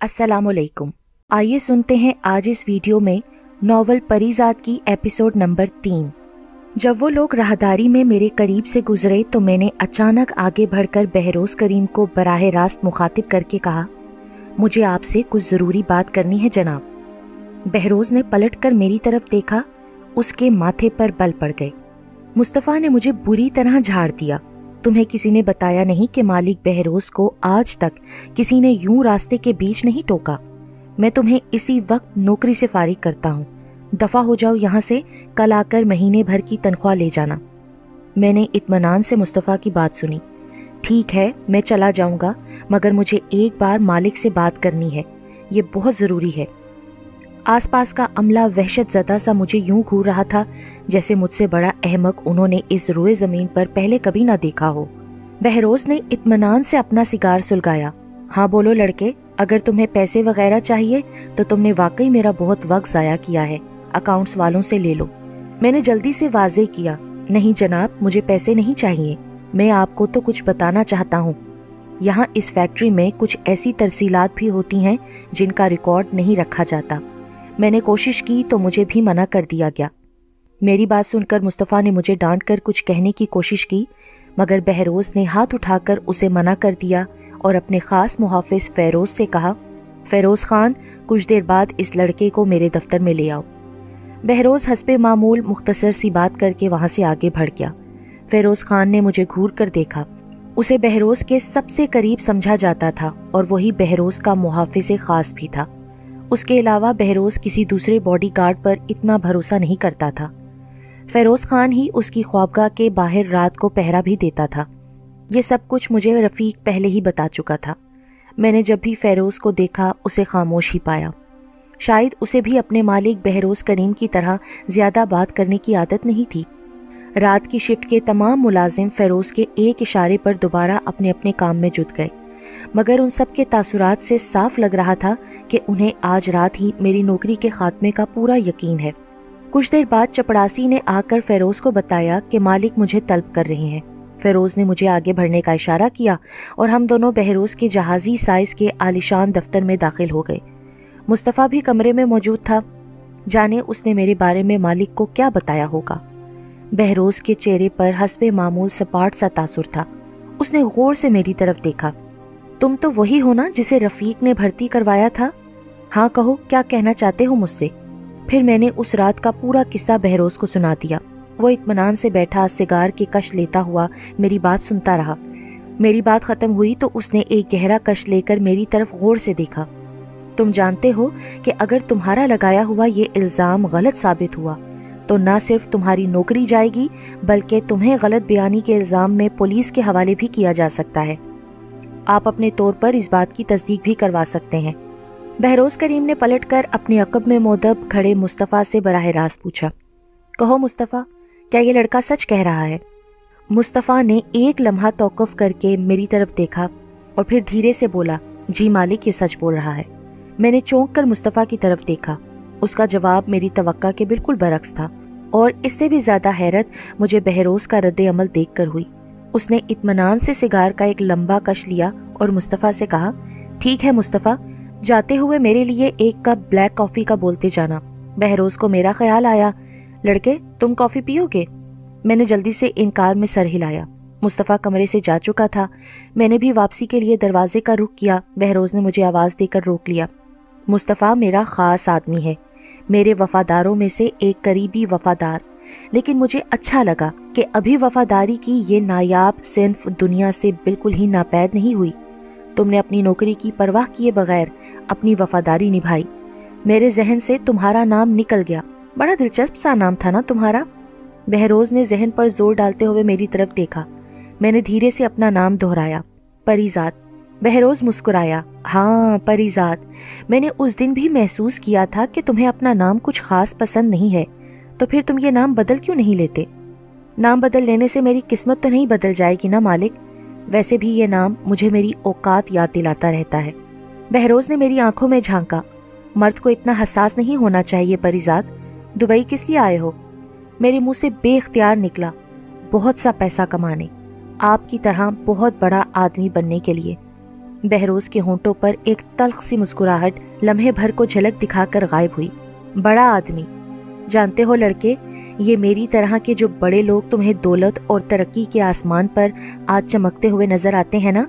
السلام علیکم۔ آئیے سنتے ہیں آج اس ویڈیو میں ناول پریزاد کی ایپیسوڈ نمبر تین۔ جب وہ لوگ راہداری میں میرے قریب سے گزرے تو میں نے اچانک آگے بڑھ کر بہروز کریم کو براہ راست مخاطب کر کے کہا، مجھے آپ سے کچھ ضروری بات کرنی ہے جناب۔ بہروز نے پلٹ کر میری طرف دیکھا، اس کے ماتھے پر بل پڑ گئے۔ مصطفیٰ نے مجھے بری طرح جھاڑ دیا۔ تمہیں کسی نے بتایا نہیں کہ مالک بہروز کو آج تک کسی نے یوں راستے کے بیچ نہیں ٹوکا۔ میں تمہیں اسی وقت نوکری سے فارغ کرتا ہوں۔ دفع ہو جاؤ یہاں سے کل آ کر مہینے بھر کی تنخواہ لے جانا۔ میں نے اطمینان سے مصطفیٰ کی بات سنی۔ ٹھیک ہے، میں چلا جاؤں گا، مگر مجھے ایک بار مالک سے بات کرنی ہے۔ یہ بہت ضروری ہے۔ آس پاس کا عملہ وحشت زدہ سا مجھے یوں گھور رہا تھا جیسے مجھ سے بڑا احمق انہوں نے اس روئے زمین پر پہلے کبھی نہ دیکھا ہو۔ بہروز نے اطمینان سے اپنا سگار سلگایا۔ ہاں بولو لڑکے، اگر تمہیں پیسے وغیرہ چاہیے تو تم نے واقعی میرا بہت وقت ضائع کیا ہے۔ اکاؤنٹس والوں سے لے لو۔ میں نے جلدی سے واضح کیا۔ نہیں جناب، مجھے پیسے نہیں چاہیے۔ میں آپ کو تو کچھ بتانا چاہتا ہوں۔ یہاں اس فیکٹری میں کچھ ایسی ترسیلات بھی ہوتی ہیں جن کا ریکارڈ نہیں رکھا جاتا۔ میں نے کوشش کی تو مجھے بھی منع کر دیا گیا۔ میری بات سن کر مصطفیٰ نے مجھے ڈانٹ کر کچھ کہنے کی کوشش کی، مگر بہروز نے ہاتھ اٹھا کر اسے منع کر دیا اور اپنے خاص محافظ فیروز سے کہا، فیروز خان، کچھ دیر بعد اس لڑکے کو میرے دفتر میں لے آؤ۔ بہروز حسب معمول مختصر سی بات کر کے وہاں سے آگے بڑھ گیا۔ فیروز خان نے مجھے گھور کر دیکھا۔ اسے بہروز کے سب سے قریب سمجھا جاتا تھا اور وہی بہروز کا محافظ خاص بھی تھا۔ اس کے علاوہ بہروز کسی دوسرے باڈی گارڈ پر اتنا بھروسہ نہیں کرتا تھا۔ فیروز خان ہی اس کی خوابگاہ کے باہر رات کو پہرا بھی دیتا تھا۔ یہ سب کچھ مجھے رفیق پہلے ہی بتا چکا تھا۔ میں نے جب بھی فیروز کو دیکھا اسے خاموش ہی پایا۔ شاید اسے بھی اپنے مالک بہروز کریم کی طرح زیادہ بات کرنے کی عادت نہیں تھی۔ رات کی شفٹ کے تمام ملازم فیروز کے ایک اشارے پر دوبارہ اپنے اپنے کام میں جت گئے۔ مگر ان سب کے تاثرات سے صاف لگ رہا تھا کہ انہیں آج رات ہی میری نوکری کے خاتمے کا پورا یقین ہے۔ کچھ دیر بعد چپڑاسی نے آ کر فیروز کو بتایا کہ مالک مجھے طلب کر رہے ہیں۔ فیروز نے مجھے آگے بڑھنے کا اشارہ کیا اور ہم دونوں بہروز کے جہازی سائز کے عالیشان دفتر میں داخل ہو گئے۔ مصطفیٰ بھی کمرے میں موجود تھا۔ جانے اس نے میرے بارے میں مالک کو کیا بتایا ہوگا۔ بہروز کے چہرے پر حسب معمول سپاٹ سا تاثر تھا۔ اس نے غور سے میری طرف دیکھا۔ تم تو وہی ہو نا جسے رفیق نے بھرتی کروایا تھا؟ ہاں کہو، کیا کہنا چاہتے ہو مجھ سے؟ پھر میں نے اس رات کا پورا قصہ بہروز کو سنا دیا۔ وہ اطمینان سے بیٹھا، سگار کی کش لیتا ہوا میری بات سنتا رہا۔ میری بات ختم ہوئی تو اس نے ایک گہرا کش لے کر میری طرف غور سے دیکھا۔ تم جانتے ہو کہ اگر تمہارا لگایا ہوا یہ الزام غلط ثابت ہوا، تو نہ صرف تمہاری نوکری جائے گی، بلکہ تمہیں غلط بیانی کے الزام میں پولیس کے حوالے بھی کیا جا سکتا ہے۔ آپ اپنے طور پر اس بات کی تصدیق بھی کروا سکتے ہیں۔ بہروز کریم نے پلٹ کر اپنے عقب میں مودب کھڑے مصطفیٰ سے براہ راست پوچھا، کہو مصطفیٰ، کیا یہ لڑکا سچ کہہ رہا ہے؟ مصطفیٰ نے ایک لمحہ توقف کر کے میری طرف دیکھا اور پھر دھیرے سے بولا جی مالک، یہ سچ بول رہا ہے۔ میں نے چونک کر مصطفیٰ کی طرف دیکھا۔ اس کا جواب میری توقع کے بالکل برعکس تھا اور اس سے بھی زیادہ حیرت مجھے بہروز کا رد عمل دیکھ کر ہوئی۔ اس نے اطمینان سے سگار کا ایک لمبا کش لیا اور مصطفیٰ سے کہا، ٹھیک ہے مصطفیٰ، جاتے ہوئے میرے لیے ایک کپ بلیک کافی کا بولتے جانا۔ بہروز کو میرا خیال آیا، لڑکے، تم کافی پیو گے؟ میں نے جلدی سے انکار میں سر ہلایا۔ مصطفیٰ کمرے سے جا چکا تھا۔ میں نے بھی واپسی کے لیے دروازے کا رخ کیا۔ بہروز نے مجھے آواز دے کر روک لیا۔ مصطفیٰ میرا خاص آدمی ہے۔ میرے وفاداروں میں سے ایک قریبی وفادار۔ لیکن مجھے اچھا لگا کہ ابھی وفاداری کی یہ نایاب صنف دنیا سے بالکل ہی ناپید نہیں ہوئی۔ تم نے اپنی نوکری کی پرواہ کیے بغیر اپنی وفاداری نبھائی۔ میرے ذہن سے تمہارا نام نکل گیا۔ بڑا دلچسپ سا نام تھا نا تمہارا۔ بہروز نے ذہن پر زور ڈالتے ہوئے میری طرف دیکھا۔ میں نے دھیرے سے اپنا نام دہرایا۔ پریزاد۔ بہروز مسکرایا۔ ہاں پریزاد۔ میں نے اس دن بھی محسوس کیا تھا کہ تمہیں اپنا نام کچھ خاص پسند نہیں ہے۔ تو پھر تم یہ نام بدل کیوں نہیں لیتے؟ نام بدل لینے سے میری قسمت تو نہیں بدل جائے گی نا مالک؟ ویسے بھی یہ نام مجھے میری اوقات یاد دلاتا رہتا ہے۔ بہروز نے میری آنکھوں میں جھانکا۔ مرد کو اتنا حساس نہیں ہونا چاہیے پریزاد دبئی کس لیے آئے ہو؟ میرے منہ سے بے اختیار نکلا۔ بہت سا پیسہ کمانے۔ آپ کی طرح بہت بڑا آدمی بننے کے لیے۔ بہروز کے ہونٹوں پر ایک تلخ سی مسکراہٹ لمحے بھر کو جھلک دکھا کر غائب ہوئی۔ بڑا آدمی۔ جانتے ہو لڑکے، یہ میری طرح کے جو بڑے لوگ تمہیں دولت اور ترقی کے آسمان پر آج چمکتے ہوئے نظر آتے ہیں نا،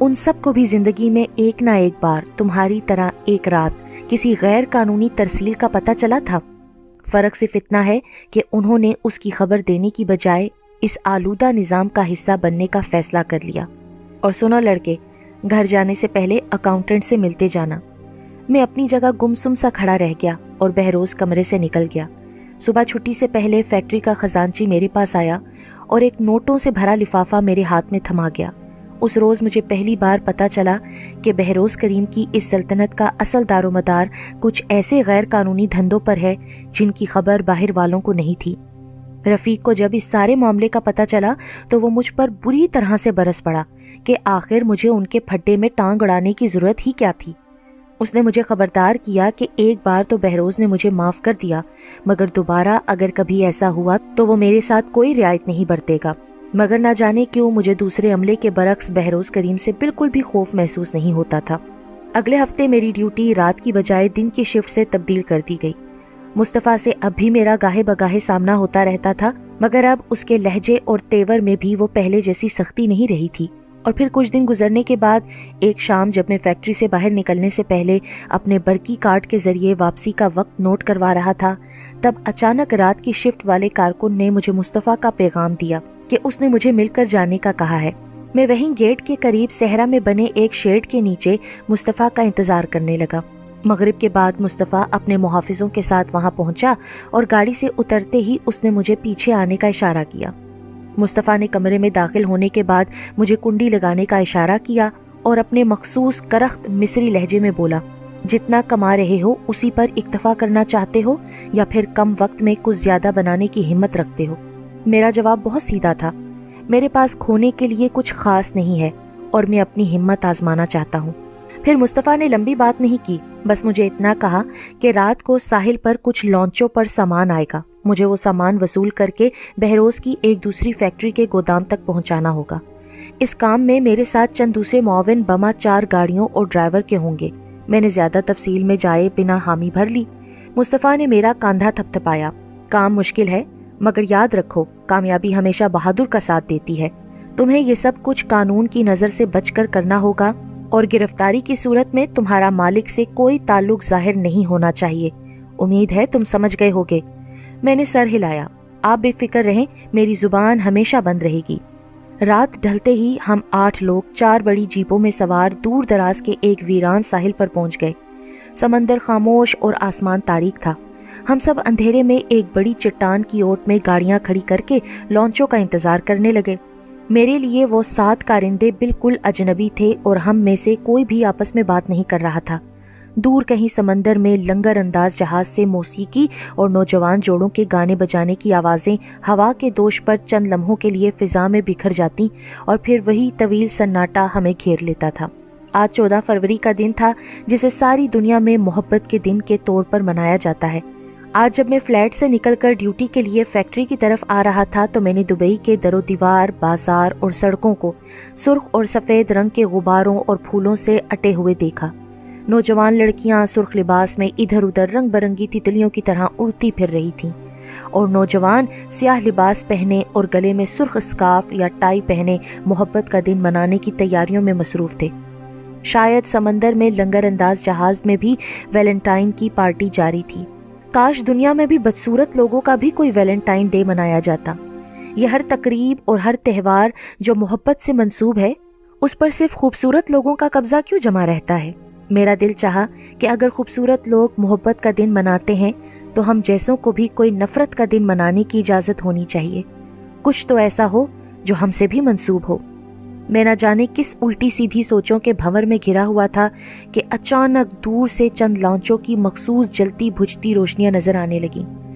ان سب کو بھی زندگی میں ایک نہ ایک بار تمہاری طرح ایک رات کسی غیر قانونی ترسیل کا پتہ چلا تھا۔ فرق صرف اتنا ہے کہ انہوں نے اس کی خبر دینے کی بجائے اس آلودہ نظام کا حصہ بننے کا فیصلہ کر لیا۔ اور سنو لڑکے، گھر جانے سے پہلے اکاؤنٹنٹ سے ملتے جانا۔ میں اپنی جگہ گمسم سا کھڑا رہ گیا اور بہروز کمرے سے نکل گیا۔ صبح چھٹی سے پہلے فیکٹری کا خزانچی میرے پاس آیا اور ایک نوٹوں سے بھرا لفافہ میرے ہاتھ میں تھما گیا۔ اس روز مجھے پہلی بار پتا چلا کہ بہروز کریم کی اس سلطنت کا اصل دار و مدار کچھ ایسے غیر قانونی دھندوں پر ہے جن کی خبر باہر والوں کو نہیں تھی۔ رفیق کو جب اس سارے معاملے کا پتہ چلا تو وہ مجھ پر بری طرح سے برس پڑا کہ آخر مجھے ان کے پھڈے میں ٹانگ اڑانے کی ضرورت ہی کیا تھی۔ اس نے مجھے خبردار کیا کہ ایک بار تو بہروز نے مجھے معاف کر دیا، مگر دوبارہ اگر کبھی ایسا ہوا تو وہ میرے ساتھ کوئی رعایت نہیں برتے گا۔ مگر نہ جانے کیوں مجھے دوسرے عملے کے برعکس بہروز کریم سے بالکل بھی خوف محسوس نہیں ہوتا تھا۔ اگلے ہفتے میری ڈیوٹی رات کی بجائے دن کی شفٹ سے تبدیل کر دی گئی۔ مصطفیٰ سے اب بھی میرا گاہے بگاہے سامنا ہوتا رہتا تھا، مگر اب اس کے لہجے اور تیور میں بھی وہ پہلے جیسی سختی نہیں رہی تھی۔ اور پھر کچھ دن گزرنے کے بعد ایک شام جب میں فیکٹری سے باہر نکلنے سے پہلے اپنے برقی کارڈ کے ذریعے واپسی کا وقت نوٹ کروا رہا تھا، تب اچانک رات کی شفٹ والے کارکن نے مجھے مصطفیٰ کا پیغام دیا کہ اس نے مجھے مل کر جانے کا کہا ہے۔ میں وہیں گیٹ کے قریب صحرا میں بنے ایک شیڈ کے نیچے مصطفیٰ کا انتظار کرنے لگا۔ مغرب کے بعد مصطفیٰ اپنے محافظوں کے ساتھ وہاں پہنچا اور گاڑی سے اترتے ہی اس نے مجھے پیچھے آنے کا اشارہ کیا۔ مصطفیٰ نے کمرے میں داخل ہونے کے بعد مجھے کنڈی لگانے کا اشارہ کیا اور اپنے مخصوص کرخت مصری لہجے میں بولا، جتنا کما رہے ہو اسی پر اکتفا کرنا چاہتے ہو یا پھر کم وقت میں کچھ زیادہ بنانے کی ہمت رکھتے ہو؟ میرا جواب بہت سیدھا تھا۔ میرے پاس کھونے کے لیے کچھ خاص نہیں ہے اور میں اپنی ہمت آزمانا چاہتا ہوں۔ پھر مصطفیٰ نے لمبی بات نہیں کی، بس مجھے اتنا کہا کہ رات کو ساحل پر کچھ لانچوں پر سامان آئے گا۔ مجھے وہ سامان وصول کر کے بہروز کی ایک دوسری فیکٹری کے گودام تک پہنچانا ہوگا۔ اس کام میں میرے ساتھ چند دوسرے معاون بما چار گاڑیوں اور ڈرائیور کے ہوں گے۔ میں نے زیادہ تفصیل میں جائے بنا حامی بھر لی۔ مصطفیٰ نے میرا کاندھا تھپ تھپایا کام مشکل ہے، مگر یاد رکھو، کامیابی ہمیشہ بہادر کا ساتھ دیتی ہے۔ تمہیں یہ سب کچھ قانون کی نظر سے بچ کر کرنا ہوگا اور گرفتاری کی صورت میں تمہارا مالک سے کوئی تعلق ظاہر نہیں ہونا چاہیے۔ امید ہے تم سمجھ گئے ہوگے۔ میں نے سر ہلایا۔ آپ بے فکر رہیں، میری زبان ہمیشہ بند رہے گی۔ رات ڈھلتے ہی ہم آٹھ لوگ چار بڑی جیپوں میں سوار دور دراز کے ایک ویران ساحل پر پہنچ گئے۔ سمندر خاموش اور آسمان تاریخ تھا۔ ہم سب اندھیرے میں ایک بڑی چٹان کی اوٹ میں گاڑیاں کھڑی کر کے لانچوں کا انتظار کرنے لگے۔ میرے لیے وہ سات کارندے بالکل اجنبی تھے اور ہم میں سے کوئی بھی آپس میں بات نہیں کر رہا تھا۔ دور کہیں سمندر میں لنگر انداز جہاز سے موسیقی اور نوجوان جوڑوں کے گانے بجانے کی آوازیں ہوا کے دوش پر چند لمحوں کے لیے فضا میں بکھر جاتی اور پھر وہی طویل سناٹا ہمیں گھیر لیتا تھا۔ آج چودہ فروری کا دن تھا جسے ساری دنیا میں محبت کے دن کے طور پر منایا جاتا ہے۔ آج جب میں فلیٹ سے نکل کر ڈیوٹی کے لیے فیکٹری کی طرف آ رہا تھا تو میں نے دبئی کے در و دیوار، بازار اور سڑکوں کو سرخ اور سفید رنگ کے غباروں اور پھولوں سے اٹے ہوئے دیکھا۔ نوجوان لڑکیاں سرخ لباس میں ادھر ادھر رنگ برنگی تتلیوں کی طرح اڑتی پھر رہی تھیں۔ اور نوجوان سیاہ لباس پہنے اور گلے میں سرخ اسکارف یا ٹائی پہنے محبت کا دن منانے کی تیاریوں میں مصروف تھے۔ شاید سمندر میں لنگر انداز جہاز میں بھی ویلنٹائن کی پارٹی جاری تھی۔ کاش دنیا میں بھی بدصورت لوگوں کا بھی کوئی ویلنٹائن ڈے منایا جاتا۔ یہ ہر تقریب اور ہر تہوار جو محبت سے منسوب ہے، اس پر صرف خوبصورت لوگوں کا قبضہ کیوں جمع رہتا ہے؟ میرا دل چاہا کہ اگر خوبصورت لوگ محبت کا دن مناتے ہیں، تو ہم جیسوں کو بھی کوئی نفرت کا دن منانے کی اجازت ہونی چاہیے۔ کچھ تو ایسا ہو جو ہم سے بھی منسوب ہو۔ میں نہ جانے کس الٹی سیدھی سوچوں کے بھور میں گھرا ہوا تھا کہ اچانک دور سے چند لانچوں کی مخصوص جلتی بجھتی روشنیاں نظر آنے لگیں۔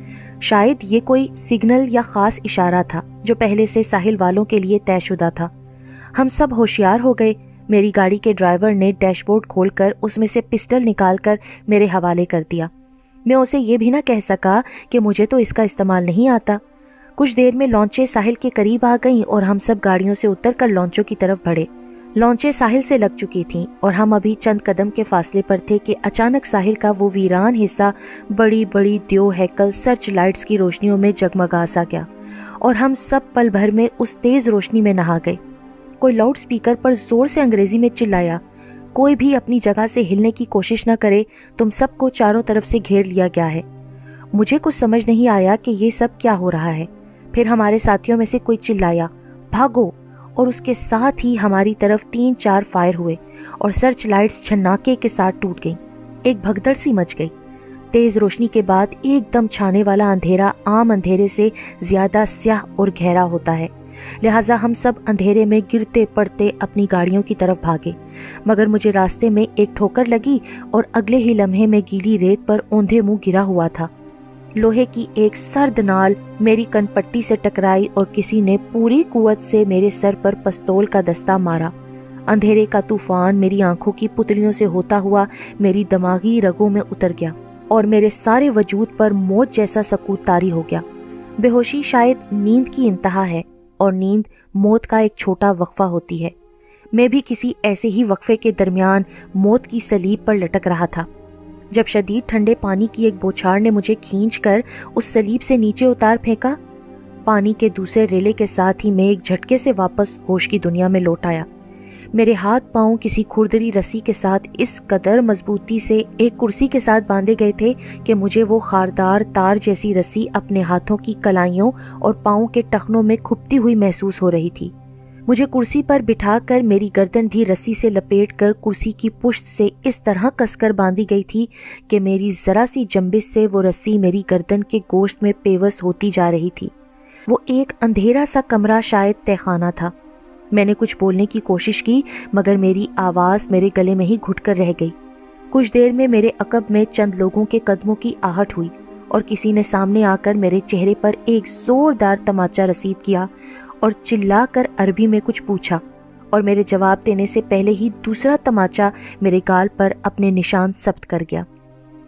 شاید یہ کوئی سگنل یا خاص اشارہ تھا جو پہلے سے ساحل والوں کے لیے طے شدہ تھا۔ ہم سب ہوشیار ہو گئے میری گاڑی کے ڈرائیور نے ڈیش بورڈ کھول کر اس میں سے پسٹل نکال کر میرے حوالے کر دیا۔ میں اسے یہ بھی نہ کہہ سکا کہ مجھے تو اس کا استعمال نہیں آتا۔ کچھ دیر میں لانچیں ساحل کے قریب آ گئیں اور ہم سب گاڑیوں سے اتر کر لانچوں کی طرف بڑھے۔ لانچے ساحل سے لگ چکی تھیں اور ہم ابھی چند قدم کے فاصلے پر تھے کہ اچانک ساحل کا وہ ویران حصہ بڑی بڑی دیو ہیکل سرچ لائٹس کی روشنیوں میں جگمگا سا گیا اور ہم سب پل بھر میں اس تیز روشنی میں نہا گئے۔ کوئی لاؤڈ سپیکر پر زور سے انگریزی میں چلایا۔ کوئی بھی اپنی جگہ سے ہلنے کی کوشش نہ کرے، تم سب کو چاروں طرف سے گھیر لیا گیا ہے۔ مجھے کچھ سمجھ نہیں آیا کہ یہ سب کیا ہو رہا ہے۔ پھر ہمارے ساتھیوں میں سے کوئی چلایا۔ بھاگو۔ اور اس کے ساتھ ہی ہماری طرف تین چار فائر ہوئے اور سرچ لائٹس چھناکے کے ساتھ ٹوٹ گئیں۔ ایک بھگدڑ سی مچ گئی۔ تیز روشنی کے بعد ایک دم چھانے والا اندھیرا عام اندھیرے سے زیادہ سیاہ اور گہرا ہوتا ہے۔ لہٰذا ہم سب اندھیرے میں گرتے پڑتے اپنی گاڑیوں کی طرف بھاگے۔ مگر مجھے راستے میں ایک ٹھوکر لگی اور اگلے ہی لمحے میں گیلی ریت پر اوندھے منہ گرا ہوا تھا۔ لوہے کی ایک سرد نال میری کن پٹی سے ٹکرائی اور کسی نے پوری قوت سے میرے سر پر پستول کا دستہ مارا۔ اندھیرے کا طوفان میری آنکھوں کی پتلیوں سے ہوتا ہوا میری دماغی رگوں میں اتر گیا اور میرے سارے وجود پر موت جیسا سکوت تاری ہو گیا۔ بے ہوشی شاید نیند کی انتہا ہے۔ اور نیند موت کا ایک چھوٹا وقفہ ہوتی ہے۔ میں بھی کسی ایسے ہی وقفے کے درمیان موت کی سلیب پر لٹک رہا تھا۔ جب شدید ٹھنڈے پانی کی ایک بوچھار نے مجھے کھینچ کر اس سلیب سے نیچے اتار پھینکا، پانی کے دوسرے ریلے کے ساتھ ہی میں ایک جھٹکے سے واپس ہوش کی دنیا میں لوٹ آیا۔ میرے ہاتھ پاؤں کسی کھردری رسی کے ساتھ اس قدر مضبوطی سے ایک کرسی کے ساتھ باندھے گئے تھے کہ مجھے وہ خاردار تار جیسی رسی اپنے ہاتھوں کی کلائیوں اور پاؤں کے ٹخنوں میں کھپتی ہوئی محسوس ہو رہی تھی۔ مجھے کرسی پر بٹھا کر میری گردن بھی رسی سے لپیٹ کر کرسی کی پشت سے اس طرح کس کر باندھی گئی تھی کہ میری ذرا سی جمبس سے وہ رسی میری گردن کے گوشت میں پیوس ہوتی جا رہی تھی۔ وہ ایک اندھیرا سا کمرہ شاید تہ خانہ تھا۔ میں نے کچھ بولنے کی کوشش کی، مگر میری آواز میرے گلے میں ہی گھٹ کر رہ گئی۔ کچھ دیر میں میرے عقب میں چند لوگوں کے قدموں کی آہٹ ہوئی اور کسی نے سامنے آ کر میرے چہرے پر ایک زوردار تماچا رسید کیا اور چلا کر عربی میں کچھ پوچھا اور میرے جواب دینے سے پہلے ہی دوسرا تماچا میرے گال پر اپنے نشان ثبت کر گیا۔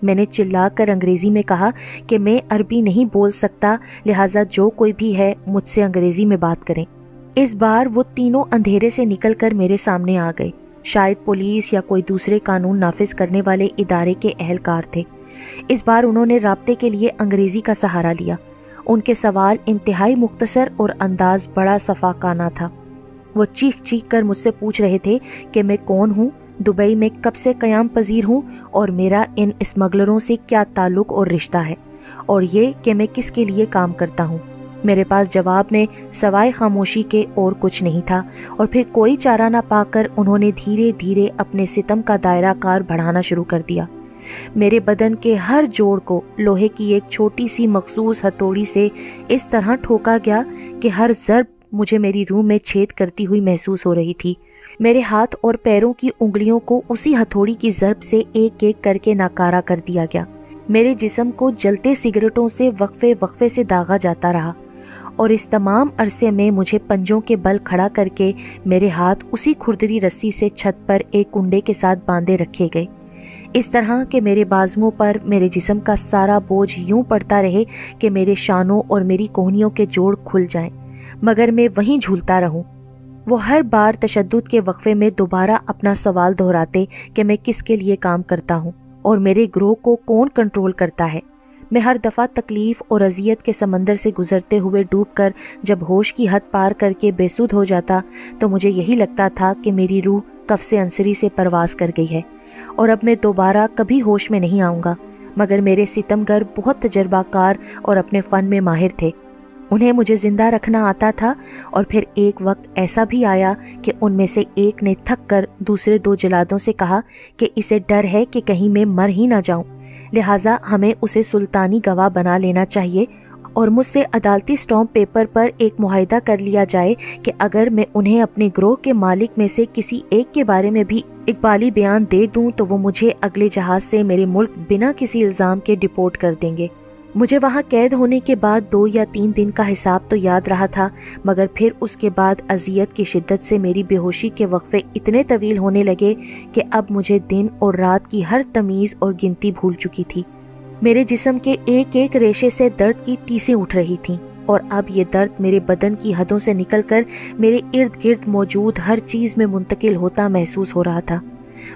میں نے چلا کر انگریزی میں کہا کہ میں عربی نہیں بول سکتا، لہٰذا جو کوئی بھی ہے مجھ سے انگریزی میں بات کریں۔ اس بار وہ تینوں اندھیرے سے نکل کر میرے سامنے آ گئے۔ شاید پولیس یا کوئی دوسرے قانون نافذ کرنے والے ادارے کے اہلکار تھے۔ اس بار انہوں نے رابطے کے لیے انگریزی کا سہارا لیا۔ ان کے سوال انتہائی مختصر اور انداز بڑا صفاقانہ تھا۔ وہ چیخ چیخ کر مجھ سے پوچھ رہے تھے کہ میں کون ہوں، دبئی میں کب سے قیام پذیر ہوں اور میرا ان اسمگلروں سے کیا تعلق اور رشتہ ہے اور یہ کہ میں کس کے لیے کام کرتا ہوں۔ میرے پاس جواب میں سوائے خاموشی کے اور کچھ نہیں تھا اور پھر کوئی چارہ نہ پا کر انہوں نے دھیرے دھیرے اپنے ستم کا دائرہ کار بڑھانا شروع کر دیا۔ میرے بدن کے ہر جوڑ کو لوہے کی ایک چھوٹی سی مخصوص ہتھوڑی سے اس طرح ٹھوکا گیا کہ ہر ضرب مجھے میری روح میں چھید کرتی ہوئی محسوس ہو رہی تھی۔ میرے ہاتھ اور پیروں کی انگلیوں کو اسی ہتھوڑی کی ضرب سے ایک ایک کر کے ناکارا کر دیا گیا۔ میرے جسم کو جلتے سگریٹوں سے وقفے وقفے سے داغا جاتا رہا۔ اور اس تمام عرصے میں مجھے پنجوں کے بل کھڑا کر کے میرے ہاتھ اسی کھردری رسی سے چھت پر ایک کنڈے کے ساتھ باندھے رکھے گئے۔ اس طرح کہ میرے بازوؤں پر میرے جسم کا سارا بوجھ یوں پڑتا رہے کہ میرے شانوں اور میری کوہنیوں کے جوڑ کھل جائیں، مگر میں وہیں جھولتا رہوں۔ وہ ہر بار تشدد کے وقفے میں دوبارہ اپنا سوال دہراتے کہ میں کس کے لیے کام کرتا ہوں اور میرے گروہ کو کون کنٹرول کرتا ہے۔ میں ہر دفعہ تکلیف اور اذیت کے سمندر سے گزرتے ہوئے ڈوب کر جب ہوش کی حد پار کر کے بے سود ہو جاتا، تو مجھے یہی لگتا تھا کہ میری روح کف سے انصری سے پرواز کر گئی ہے۔ اور اب میں دوبارہ کبھی ہوش میں نہیں آؤں گا، مگر میرے ستم گر بہت تجربہ کار اور اپنے فن میں ماہر تھے۔ انہیں مجھے زندہ رکھنا آتا تھا اور پھر ایک وقت ایسا بھی آیا کہ ان میں سے ایک نے تھک کر دوسرے دو جلادوں سے کہا کہ اسے ڈر ہے کہ کہیں میں مر ہی نہ جاؤں۔ لہٰذا ہمیں اسے سلطانی گواہ بنا لینا چاہیے اور مجھ سے عدالتی اسٹامپ پیپر پر ایک معاہدہ کر لیا جائے کہ اگر میں انہیں اپنے گروہ کے مالک میں سے کسی ایک کے بارے میں بھی اقبالی بیان دے دوں تو وہ مجھے اگلے جہاز سے میرے ملک بنا کسی الزام کے ڈپورٹ کر دیں گے۔ مجھے وہاں قید ہونے کے بعد دو یا تین دن کا حساب تو یاد رہا تھا، مگر پھر اس کے بعد اذیت کی شدت سے میری بے ہوشی کے وقفے اتنے طویل ہونے لگے کہ اب مجھے دن اور رات کی ہر تمیز اور گنتی بھول چکی تھی۔ میرے جسم کے ایک ایک ریشے سے درد کی ٹیسیں اٹھ رہی تھیں، اور اب یہ درد میرے بدن کی حدوں سے نکل کر میرے ارد گرد موجود ہر چیز میں منتقل ہوتا محسوس ہو رہا تھا،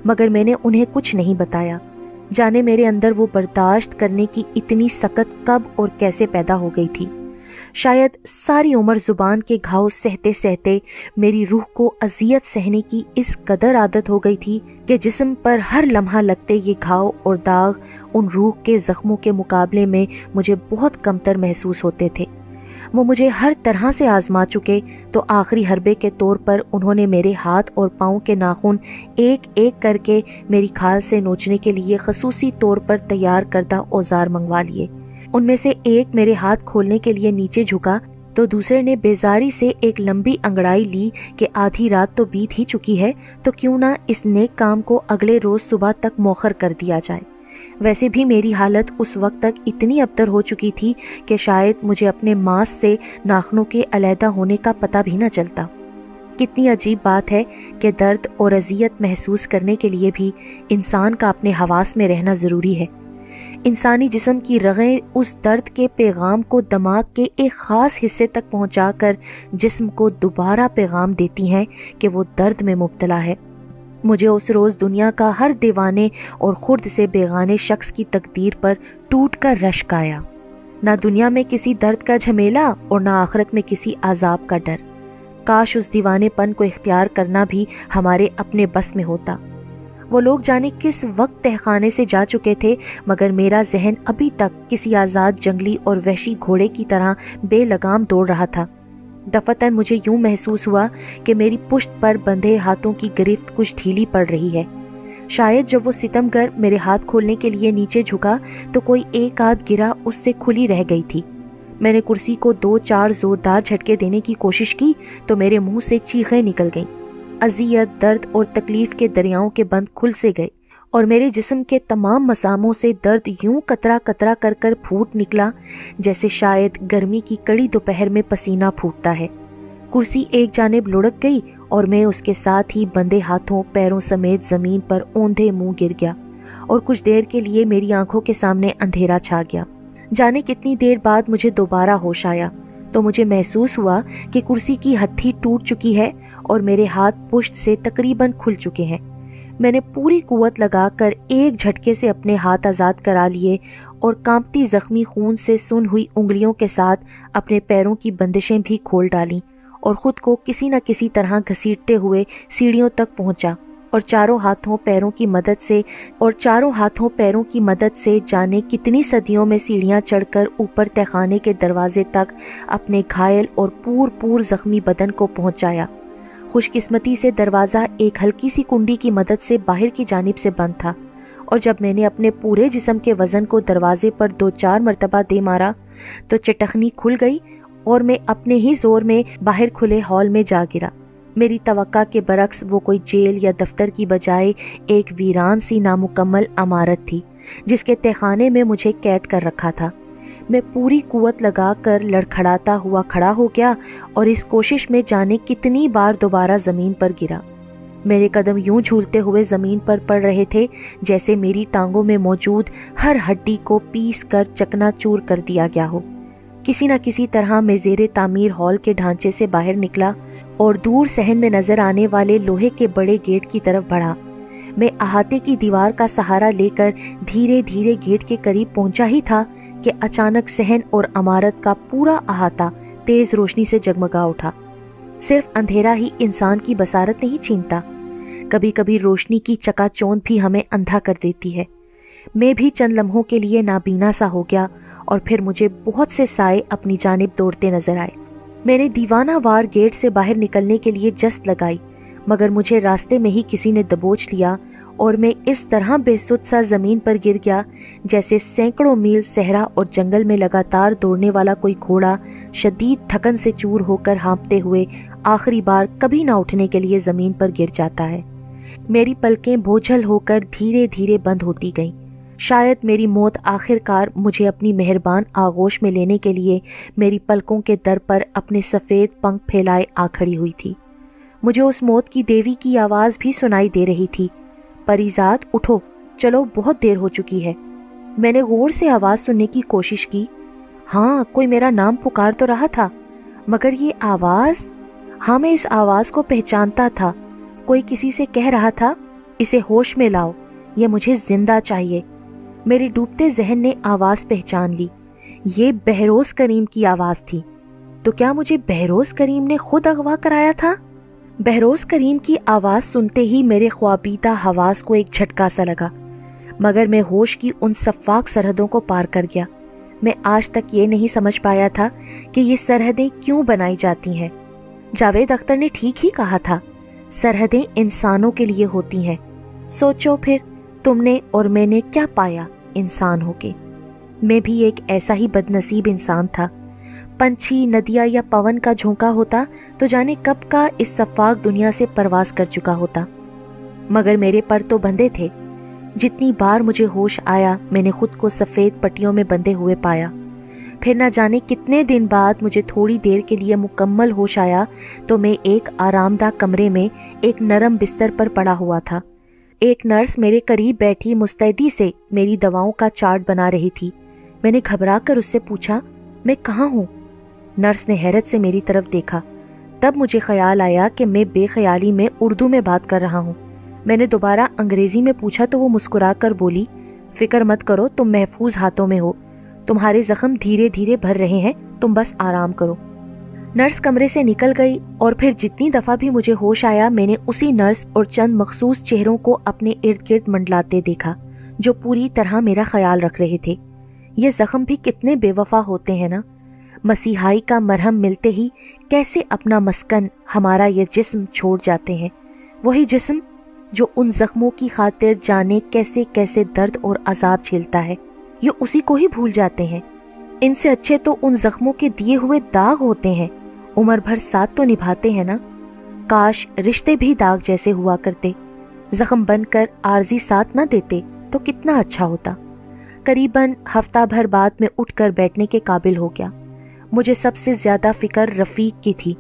مگر میں نے انہیں کچھ نہیں بتایا۔ جانے میرے اندر وہ برداشت کرنے کی اتنی سکت کب اور کیسے پیدا ہو گئی تھی۔ شاید ساری عمر زبان کے گھاؤ سہتے سہتے میری روح کو اذیت سہنے کی اس قدر عادت ہو گئی تھی کہ جسم پر ہر لمحہ لگتے یہ گھاؤ اور داغ ان روح کے زخموں کے مقابلے میں مجھے بہت کمتر محسوس ہوتے تھے۔ وہ مجھے ہر طرح سے آزما چکے۔ تو آخری حربے کے طور پر انہوں نے میرے ہاتھ اور پاؤں کے ناخن ایک ایک کر کے میری کھال سے نوچنے کے لیے خصوصی طور پر تیار کردہ اوزار منگوا لیے۔ ان میں سے ایک میرے ہاتھ کھولنے کے لیے نیچے جھکا۔ تو دوسرے نے بیزاری سے ایک لمبی انگڑائی لی کہ آدھی رات تو بیت ہی چکی ہے۔ تو کیوں نہ اس نیک کام کو اگلے روز صبح تک موخر کر دیا جائے۔ ویسے بھی میری حالت اس وقت تک اتنی ابتر ہو چکی تھی کہ شاید مجھے اپنے ماس سے ناخنوں کے علیحدہ ہونے کا پتہ بھی نہ چلتا۔ کتنی عجیب بات ہے کہ درد اور اذیت محسوس کرنے کے لیے بھی انسان کا اپنے حواس میں رہنا ضروری ہے۔ انسانی جسم کی رغیں اس درد کے پیغام کو دماغ کے ایک خاص حصے تک پہنچا کر جسم کو دوبارہ پیغام دیتی ہیں کہ وہ درد میں مبتلا ہے۔ مجھے اس روز دنیا کا ہر دیوانے اور خرد سے بیگانے شخص کی تقدیر پر ٹوٹ کر رشک آیا نہ دنیا میں کسی درد کا جھمیلا اور نہ آخرت میں کسی عذاب کا ڈر۔ کاش اس دیوانے پن کو اختیار کرنا بھی ہمارے اپنے بس میں ہوتا۔ وہ لوگ جانے کس وقت تہخانے سے جا چکے تھے، مگر میرا ذہن ابھی تک کسی آزاد جنگلی اور وحشی گھوڑے کی طرح بے لگام دوڑ رہا تھا۔ دفتن مجھے یوں محسوس ہوا کہ میری پشت پر بندھے ہاتھوں کی گرفت کچھ ڈھیلی پڑ رہی ہے۔ شاید جب وہ ستم گر میرے ہاتھ کھولنے کے لیے نیچے جھکا تو کوئی ایک آدھ گرا اس سے کھلی رہ گئی تھی۔ میں نے کرسی کو دو چار زوردار جھٹکے دینے کی کوشش کی تو میرے منہ سے چیخیں نکل گئیں۔ اذیت، درد اور تکلیف کے دریاؤں کے بند کھل سے گئے۔ اور میرے جسم کے تمام مساموں سے درد یوں کترا کترا کر کر پھوٹ نکلا جیسے شاید گرمی کی کڑی دوپہر میں پسینہ پھوٹتا ہے۔ کرسی ایک جانب لڑک گئی اور میں اس کے ساتھ ہی بندے ہاتھوں پیروں سمیت زمین پر اوندھے منہ گر گیا اور کچھ دیر کے لیے میری آنکھوں کے سامنے اندھیرا چھا گیا۔ جانے کتنی دیر بعد مجھے دوبارہ ہوش آیا تو مجھے محسوس ہوا کہ کرسی کی ہتھی ٹوٹ چکی ہے اور میرے ہاتھ پشت سے تقریباً کھل چکے ہیں۔ میں نے پوری قوت لگا کر ایک جھٹکے سے اپنے ہاتھ آزاد کرا لیے اور کانپتی زخمی خون سے سن ہوئی انگلیوں کے ساتھ اپنے پیروں کی بندشیں بھی کھول ڈالیں اور خود کو کسی نہ کسی طرح گھسیٹتے ہوئے سیڑھیوں تک پہنچا اور چاروں ہاتھوں پیروں کی مدد سے اور چاروں ہاتھوں پیروں کی مدد سے جانے کتنی صدیوں میں سیڑھیاں چڑھ کر اوپر تہخانے کے دروازے تک اپنے گھائل اور پور پور زخمی بدن کو پہنچایا۔ خوش قسمتی سے دروازہ ایک ہلکی سی کنڈی کی مدد سے باہر کی جانب سے بند تھا اور جب میں نے اپنے پورے جسم کے وزن کو دروازے پر دو چار مرتبہ دے مارا تو چٹخنی کھل گئی اور میں اپنے ہی زور میں باہر کھلے ہال میں جا گرا۔ میری توقع کے برعکس وہ کوئی جیل یا دفتر کی بجائے ایک ویران سی نامکمل عمارت تھی جس کے تہخانے میں مجھے قید کر رکھا تھا۔ میں پوری قوت لگا کر لڑکھڑاتا ہوا کھڑا ہو گیا اور اس کوشش میں جانے کتنی بار دوبارہ زمین پر گرا۔ میرے قدم یوں جھولتے ہوئے زمین پر پڑ رہے تھے جیسے میری ٹانگوں میں موجود ہر ہڈی کو پیس کر چکنا چور کر دیا گیا ہو۔ کسی نہ کسی طرح میں زیر تعمیر ہال کے ڈھانچے سے باہر نکلا اور دور سہن میں نظر آنے والے لوہے کے بڑے گیٹ کی طرف بڑھا۔ میں احاطے کی دیوار کا سہارا لے کر دھیرے دھیرے گیٹ کے قریب پہنچا ہی تھا کہ اچانک سہن اور عمارت کا پورا احاطہ تیز روشنی سے جگمگا اٹھا۔ صرف اندھیرا ہی انسان کی بسارت نہیں چھینتا۔ کبھی کبھی روشنی کی چکا چوند بھی ہمیں اندھا کر دیتی ہے۔ میں بھی چند لمحوں کے لیے نابینا سا ہو گیا اور پھر مجھے بہت سے سائے اپنی جانب دوڑتے نظر آئے۔ میں نے دیوانہ وار گیٹ سے باہر نکلنے کے لیے جست لگائی، مگر مجھے راستے میں ہی کسی نے دبوچ لیا اور میں اس طرح بے سد سا زمین پر گر گیا جیسے سینکڑوں میل صحرا اور جنگل میں لگاتار دوڑنے والا کوئی گھوڑا شدید تھکن سے چور ہو کر ہانپتے ہوئے آخری بار کبھی نہ اٹھنے کے لیے زمین پر گر جاتا ہے۔ میری پلکیں بوجھل ہو کر دھیرے دھیرے بند ہوتی گئیں۔ شاید میری موت آخر کار مجھے اپنی مہربان آغوش میں لینے کے لیے میری پلکوں کے در پر اپنے سفید پنکھ پھیلائے آ کھڑی ہوئی تھی۔ مجھے اس موت کی دیوی کی آواز بھی سنائی دے رہی تھی۔ پریزاد اٹھو، چلو، بہت دیر ہو چکی ہے۔ میں نے غور سے آواز سننے کی کوشش کی۔ ہاں کوئی میرا نام پکار تو رہا تھا، مگر یہ آواز؟ ہاں میں اس آواز کو پہچانتا تھا۔ کوئی کسی سے کہہ رہا تھا، اسے ہوش میں لاؤ، یہ مجھے زندہ چاہیے۔ میرے ڈوبتے ذہن نے آواز پہچان لی۔ یہ بہروز کریم کی آواز تھی۔ تو کیا مجھے بہروز کریم نے خود اغوا کرایا تھا؟ بہروز کریم کی آواز سنتے ہی میرے خوابیدہ حواس کو ایک جھٹکا سا لگا، مگر میں ہوش کی ان صفاق سرحدوں کو پار کر گیا۔ میں آج تک یہ نہیں سمجھ پایا تھا کہ یہ سرحدیں کیوں بنائی جاتی ہیں۔ جاوید اختر نے ٹھیک ہی کہا تھا، سرحدیں انسانوں کے لیے ہوتی ہیں۔ سوچو پھر، تم نے اور میں نے کیا پایا انسان ہو کے؟ میں بھی ایک ایسا ہی بد نصیب انسان تھا۔ پنچھی ندیا یا پون کا جھونکا ہوتا تو جانے کب کا اس صفاق دنیا سے پرواز کر چکا ہوتا۔ مگر میرے پر تو بندے تھے۔ جتنی بار مجھے ہوش آیا، میں نے خود کو سفید پٹیوں میں بندے ہوئے پایا۔ پھر نہ جانے کتنے دن بعد مجھے تھوڑی دیر کے لیے مکمل ہوش آیا تو میں ایک آرام دہ کمرے میں ایک نرم بستر پر پڑا ہوا تھا۔ ایک نرس میرے قریب بیٹھی مستعدی سے میری دواؤں کا چارٹ بنا رہی تھی۔ میں نے گھبرا کر اس سے پوچھا، میں کہاں ہوں؟ نرس نے حیرت سے میری طرف دیکھا۔ تب مجھے خیال آیا کہ میں بے خیالی میں اردو میں بات کر رہا ہوں۔ میں نے دوبارہ انگریزی میں پوچھا تو وہ مسکرا کر بولی، فکر مت کرو، تم محفوظ ہاتھوں میں ہو۔ تمہارے زخم دھیرے دھیرے بھر رہے ہیں، تم بس آرام کرو نرس کمرے سے نکل گئی اور پھر جتنی دفعہ بھی مجھے ہوش آیا، میں نے اسی نرس اور چند مخصوص چہروں کو اپنے ارد گرد منڈلاتے دیکھا، جو پوری طرح میرا خیال رکھ رہے تھے۔ یہ زخم بھی کتنے بے وفا ہوتے ہیں نا؟ مسیحائی کا مرہم ملتے ہی کیسے اپنا مسکن ہمارا یہ جسم چھوڑ جاتے ہیں۔ وہی جسم جو ان زخموں کی خاطر جانے کیسے کیسے درد اور عذاب جھیلتا ہے، یہ اسی کو ہی بھول جاتے ہیں۔ ان سے اچھے تو ان زخموں کے دیے ہوئے داغ ہوتے ہیں۔ عمر بھر ساتھ تو نبھاتے ہیں نا۔ کاش رشتے بھی داغ جیسے ہوا کرتے۔ زخم بن کر عارضی ساتھ نہ دیتے تو کتنا اچھا ہوتا۔ قریباً ہفتہ بھر بعد میں اٹھ کر بیٹھنے کے قابل ہو گیا۔ مجھے سب سے زیادہ فکر رفیق کی تھی۔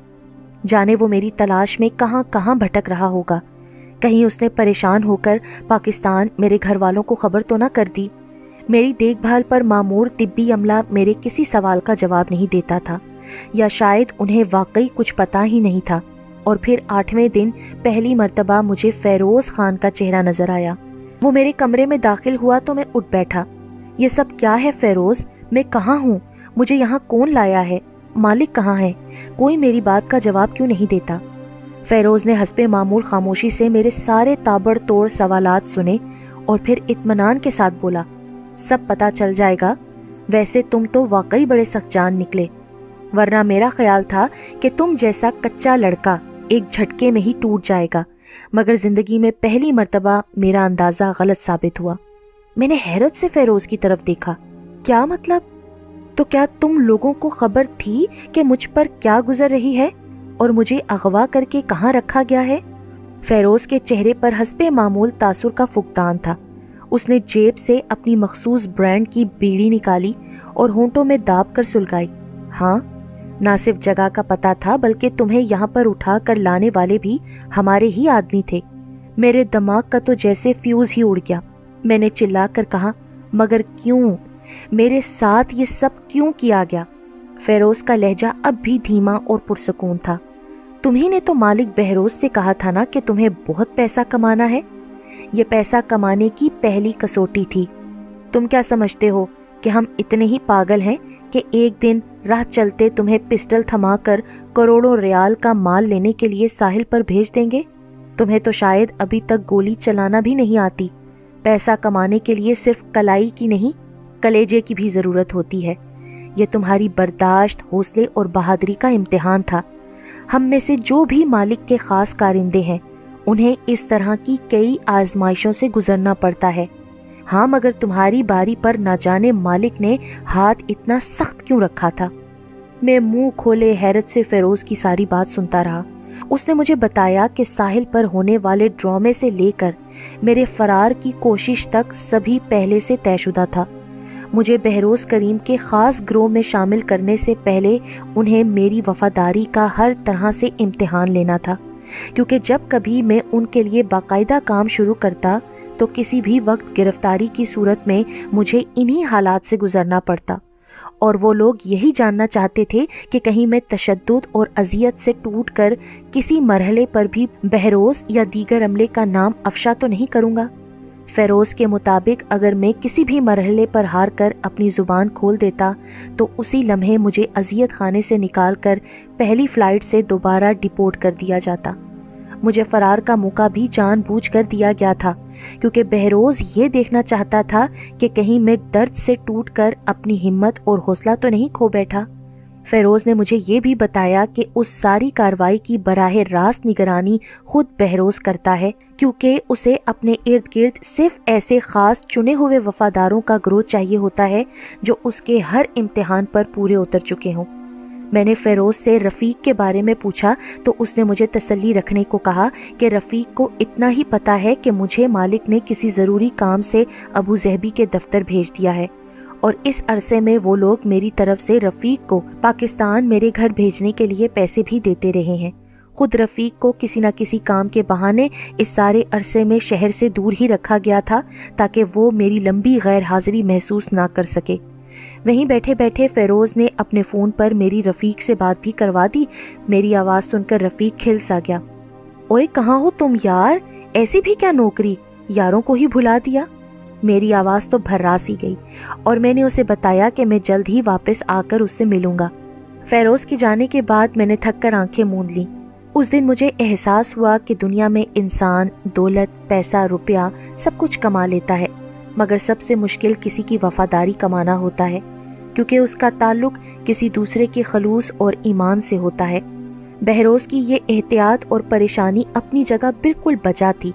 جانے وہ میری تلاش میں کہاں کہاں بھٹک رہا ہوگا۔ کہیں اس نے پریشان ہو کر پاکستان میرے گھر والوں کو خبر تو نہ کر دی۔ میری دیکھ بھال پر معمور طبی عملہ میرے کسی سوال کا جواب نہیں دیتا تھا، یا شاید انہیں واقعی کچھ پتا ہی نہیں تھا۔ اور پھر آٹھویں دن پہلی مرتبہ مجھے فیروز خان کا چہرہ نظر آیا۔ وہ میرے کمرے میں داخل ہوا تو میں اٹھ بیٹھا۔ یہ سب کیا ہے فیروز؟ میں کہاں ہوں؟ مجھے یہاں کون لایا ہے؟ مالک کہاں ہے؟ کوئی میری بات کا جواب کیوں نہیں دیتا؟ فیروز نے حسب معمول خاموشی سے میرے سارے تابڑ توڑ سوالات سنے اور پھر اطمینان کے ساتھ بولا، سب پتا چل جائے گا۔ ویسے تم تو واقعی بڑے سخت جان نکلے۔ ورنہ میرا خیال تھا کہ تم جیسا کچا لڑکا ایک جھٹکے میں ہی ٹوٹ جائے گا، مگر زندگی میں پہلی مرتبہ میرا اندازہ غلط ثابت ہوا۔ میں نے حیرت سے فیروز کی طرف دیکھا۔ کیا مطلب؟ تو کیا تم لوگوں کو خبر تھی کہ مجھ پر کیا گزر رہی ہے اور مجھے اغوا کر کے کہاں رکھا گیا ہے؟ فیروز کے چہرے پر حسب معمول تاثر کا فقدان تھا۔ اس نے جیب سے اپنی مخصوص برانڈ کی بیڑی نکالی اور ہونٹوں میں داب کر سلگائی۔ ہاں نہ صرف جگہ کا پتا تھا بلکہ تمہیں یہاں پر اٹھا کر لانے والے بھی ہمارے ہی آدمی تھے۔ میرے دماغ کا تو جیسے فیوز ہی اڑ گیا۔ میں نے چلا کر کہا، مگر کیوں؟ میرے ساتھ یہ سب کیوں کیا گیا؟ فیروز کا لہجہ اب بھی دھیما اور پرسکون تھا۔ تمہیں نے تو مالک بہروز سے کہا تھا نا کہ تمہیں بہت پیسہ کمانا ہے؟ یہ پیسہ کمانے کی پہلی کسوٹی تھی۔ تم کیا سمجھتے ہو کہ ہم اتنے ہی پاگل ہیں کہ ایک دن راہ چلتے تمہیں پسٹل تھما کر کروڑوں ریال کا مال لینے کے لیے ساحل پر بھیج دیں گے؟ تمہیں تو شاید ابھی تک گولی چلانا بھی نہیں آتی۔ پیسہ کمانے کے لیے صرف کلائی کی نہیں کلیجے کی بھی ضرورت ہوتی ہے۔ یہ تمہاری برداشت، حوصلے اور بہادری کا امتحان تھا۔ ہم میں سے جو بھی مالک کے خاص کارندے ہیں، انہیں اس طرح کی کئی آزمائشوں سے گزرنا پڑتا ہے۔ ہاں مگر تمہاری باری پر نہ جانے مالک نے ہاتھ اتنا سخت کیوں رکھا تھا۔ میں منہ کھولے حیرت سے فیروز کی ساری بات سنتا رہا۔ اس نے مجھے بتایا کہ ساحل پر ہونے والے ڈرامے سے لے کر میرے فرار کی کوشش تک سبھی پہلے سے طے شدہ تھا۔ مجھے بہروز کریم کے خاص گروہ میں شامل کرنے سے پہلے انہیں میری وفاداری کا ہر طرح سے امتحان لینا تھا۔ کیونکہ جب کبھی میں ان کے لیے باقاعدہ کام شروع کرتا، تو کسی بھی وقت گرفتاری کی صورت میں مجھے انہی حالات سے گزرنا پڑتا۔ اور وہ لوگ یہی جاننا چاہتے تھے کہ کہیں میں تشدد اور اذیت سے ٹوٹ کر کسی مرحلے پر بھی بہروز یا دیگر عملے کا نام افشا تو نہیں کروں گا۔ فیروز کے مطابق اگر میں کسی بھی مرحلے پر ہار کر اپنی زبان کھول دیتا، تو اسی لمحے مجھے اذیت خانے سے نکال کر پہلی فلائٹ سے دوبارہ ڈپورٹ کر دیا جاتا۔ مجھے فرار کا موقع بھی جان بوجھ کر دیا گیا تھا، کیونکہ بہروز یہ دیکھنا چاہتا تھا کہ کہیں میں درد سے ٹوٹ کر اپنی ہمت اور حوصلہ تو نہیں کھو بیٹھا۔ فیروز نے مجھے یہ بھی بتایا کہ اس ساری کاروائی کی براہ راست نگرانی خود بہروز کرتا ہے، کیونکہ اسے اپنے ارد گرد صرف ایسے خاص چنے ہوئے وفاداروں کا گروہ چاہیے ہوتا ہے جو اس کے ہر امتحان پر پورے اتر چکے ہوں۔ میں نے فیروز سے رفیق کے بارے میں پوچھا تو اس نے مجھے تسلی رکھنے کو کہا کہ رفیق کو اتنا ہی پتا ہے کہ مجھے مالک نے کسی ضروری کام سے ابو زہبی کے دفتر بھیج دیا ہے۔ اور اس عرصے میں وہ لوگ میری طرف سے رفیق کو پاکستان میرے گھر بھیجنے کے لیے پیسے بھی دیتے رہے ہیں۔ خود رفیق کو کسی نہ کسی کام کے بہانے اس سارے عرصے میں شہر سے دور ہی رکھا گیا تھا تاکہ وہ میری لمبی غیر حاضری محسوس نہ کر سکے۔ وہیں بیٹھے بیٹھے فیروز نے اپنے فون پر میری رفیق سے بات بھی کروا دی۔ میری آواز سن کر رفیق کھل سا گیا۔ اوئے کہاں ہو تم یار؟ ایسی بھی کیا نوکری؟ یاروں کو ہی بھلا دیا۔ میری آواز تو بھراس ہی گئی اور میں نے اسے بتایا کہ میں جلد ہی واپس آ کر اس سے ملوں گا۔ فیروز کی جانے کے بعد میں نے تھک کر آنکھیں موند لی اس دن مجھے احساس ہوا کہ دنیا میں انسان، دولت، پیسہ، روپیہ سب کچھ کما لیتا ہے، مگر سب سے مشکل کسی کی وفاداری کمانا ہوتا ہے، کیونکہ اس کا تعلق کسی دوسرے کے خلوص اور ایمان سے ہوتا ہے۔ بہروز کی یہ احتیاط اور پریشانی اپنی جگہ بالکل بجا تھی۔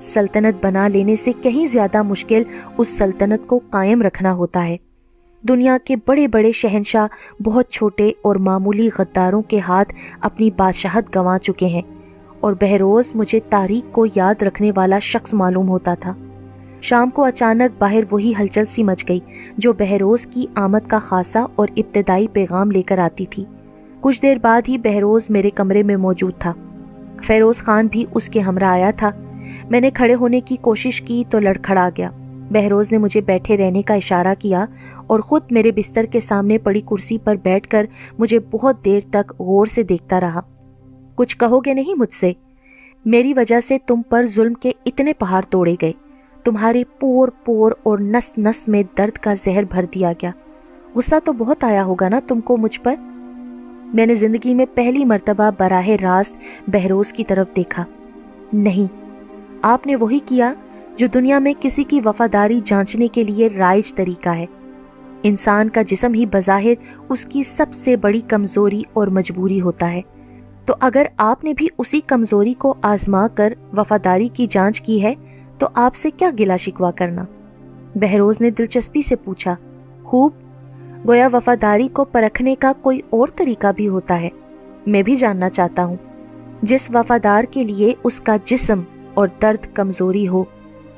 سلطنت بنا لینے سے کہیں زیادہ مشکل اس سلطنت کو قائم رکھنا ہوتا ہے۔ دنیا کے بڑے بڑے شہنشاہ بہت چھوٹے اور معمولی غداروں کے ہاتھ اپنی بادشاہت گنوا چکے ہیں اور بہروز مجھے تاریخ کو یاد رکھنے والا شخص معلوم ہوتا تھا۔ شام کو اچانک باہر وہی ہلچل سی مچ گئی جو بہروز کی آمد کا خاصا اور ابتدائی پیغام لے کر آتی تھی۔ کچھ دیر بعد ہی بہروز میرے کمرے میں موجود تھا۔ فیروز خان بھی اس کے ہمراہ آیا تھا۔ میں نے کھڑے ہونے کی کوشش کی تو لڑکھڑا گیا۔ بہروز نے مجھے بیٹھے رہنے کا اشارہ کیا اور خود میرے بستر کے سامنے پڑی کرسی پر بیٹھ کر مجھے بہت دیر تک غور سے دیکھتا رہا۔ کچھ کہو گے نہیں مجھ سے؟ میری وجہ سے تم پر ظلم کے اتنے پہاڑ توڑے گئے۔ تمہارے پور پور اور نس نس میں درد کا زہر بھر دیا گیا۔ غصہ تو بہت آیا ہوگا نا تم کو مجھ پر؟ میں نے زندگی میں پہلی مرتبہ براہ راست بہروز کی طرف دیکھا۔ نہیں آپ نے وہی کیا جو دنیا میں کسی کی وفاداری جانچنے کے لیے رائج طریقہ ہے۔ انسان کا جسم ہی بظاہر اس کی سب سے بڑی کمزوری اور مجبوری ہوتا ہے۔ تو اگر آپ نے بھی اسی کمزوری کو آزما کر وفاداری کی جانچ کی ہے، تو آپ سے کیا گلا شکوا کرنا؟ بہروز نے دلچسپی سے پوچھا، خوب، گویا وفاداری کو پرکھنے کا کوئی اور طریقہ بھی ہوتا ہے۔ میں بھی جاننا چاہتا ہوں، جس وفادار کے لیے اس کا جسم اور درد کمزوری ہو،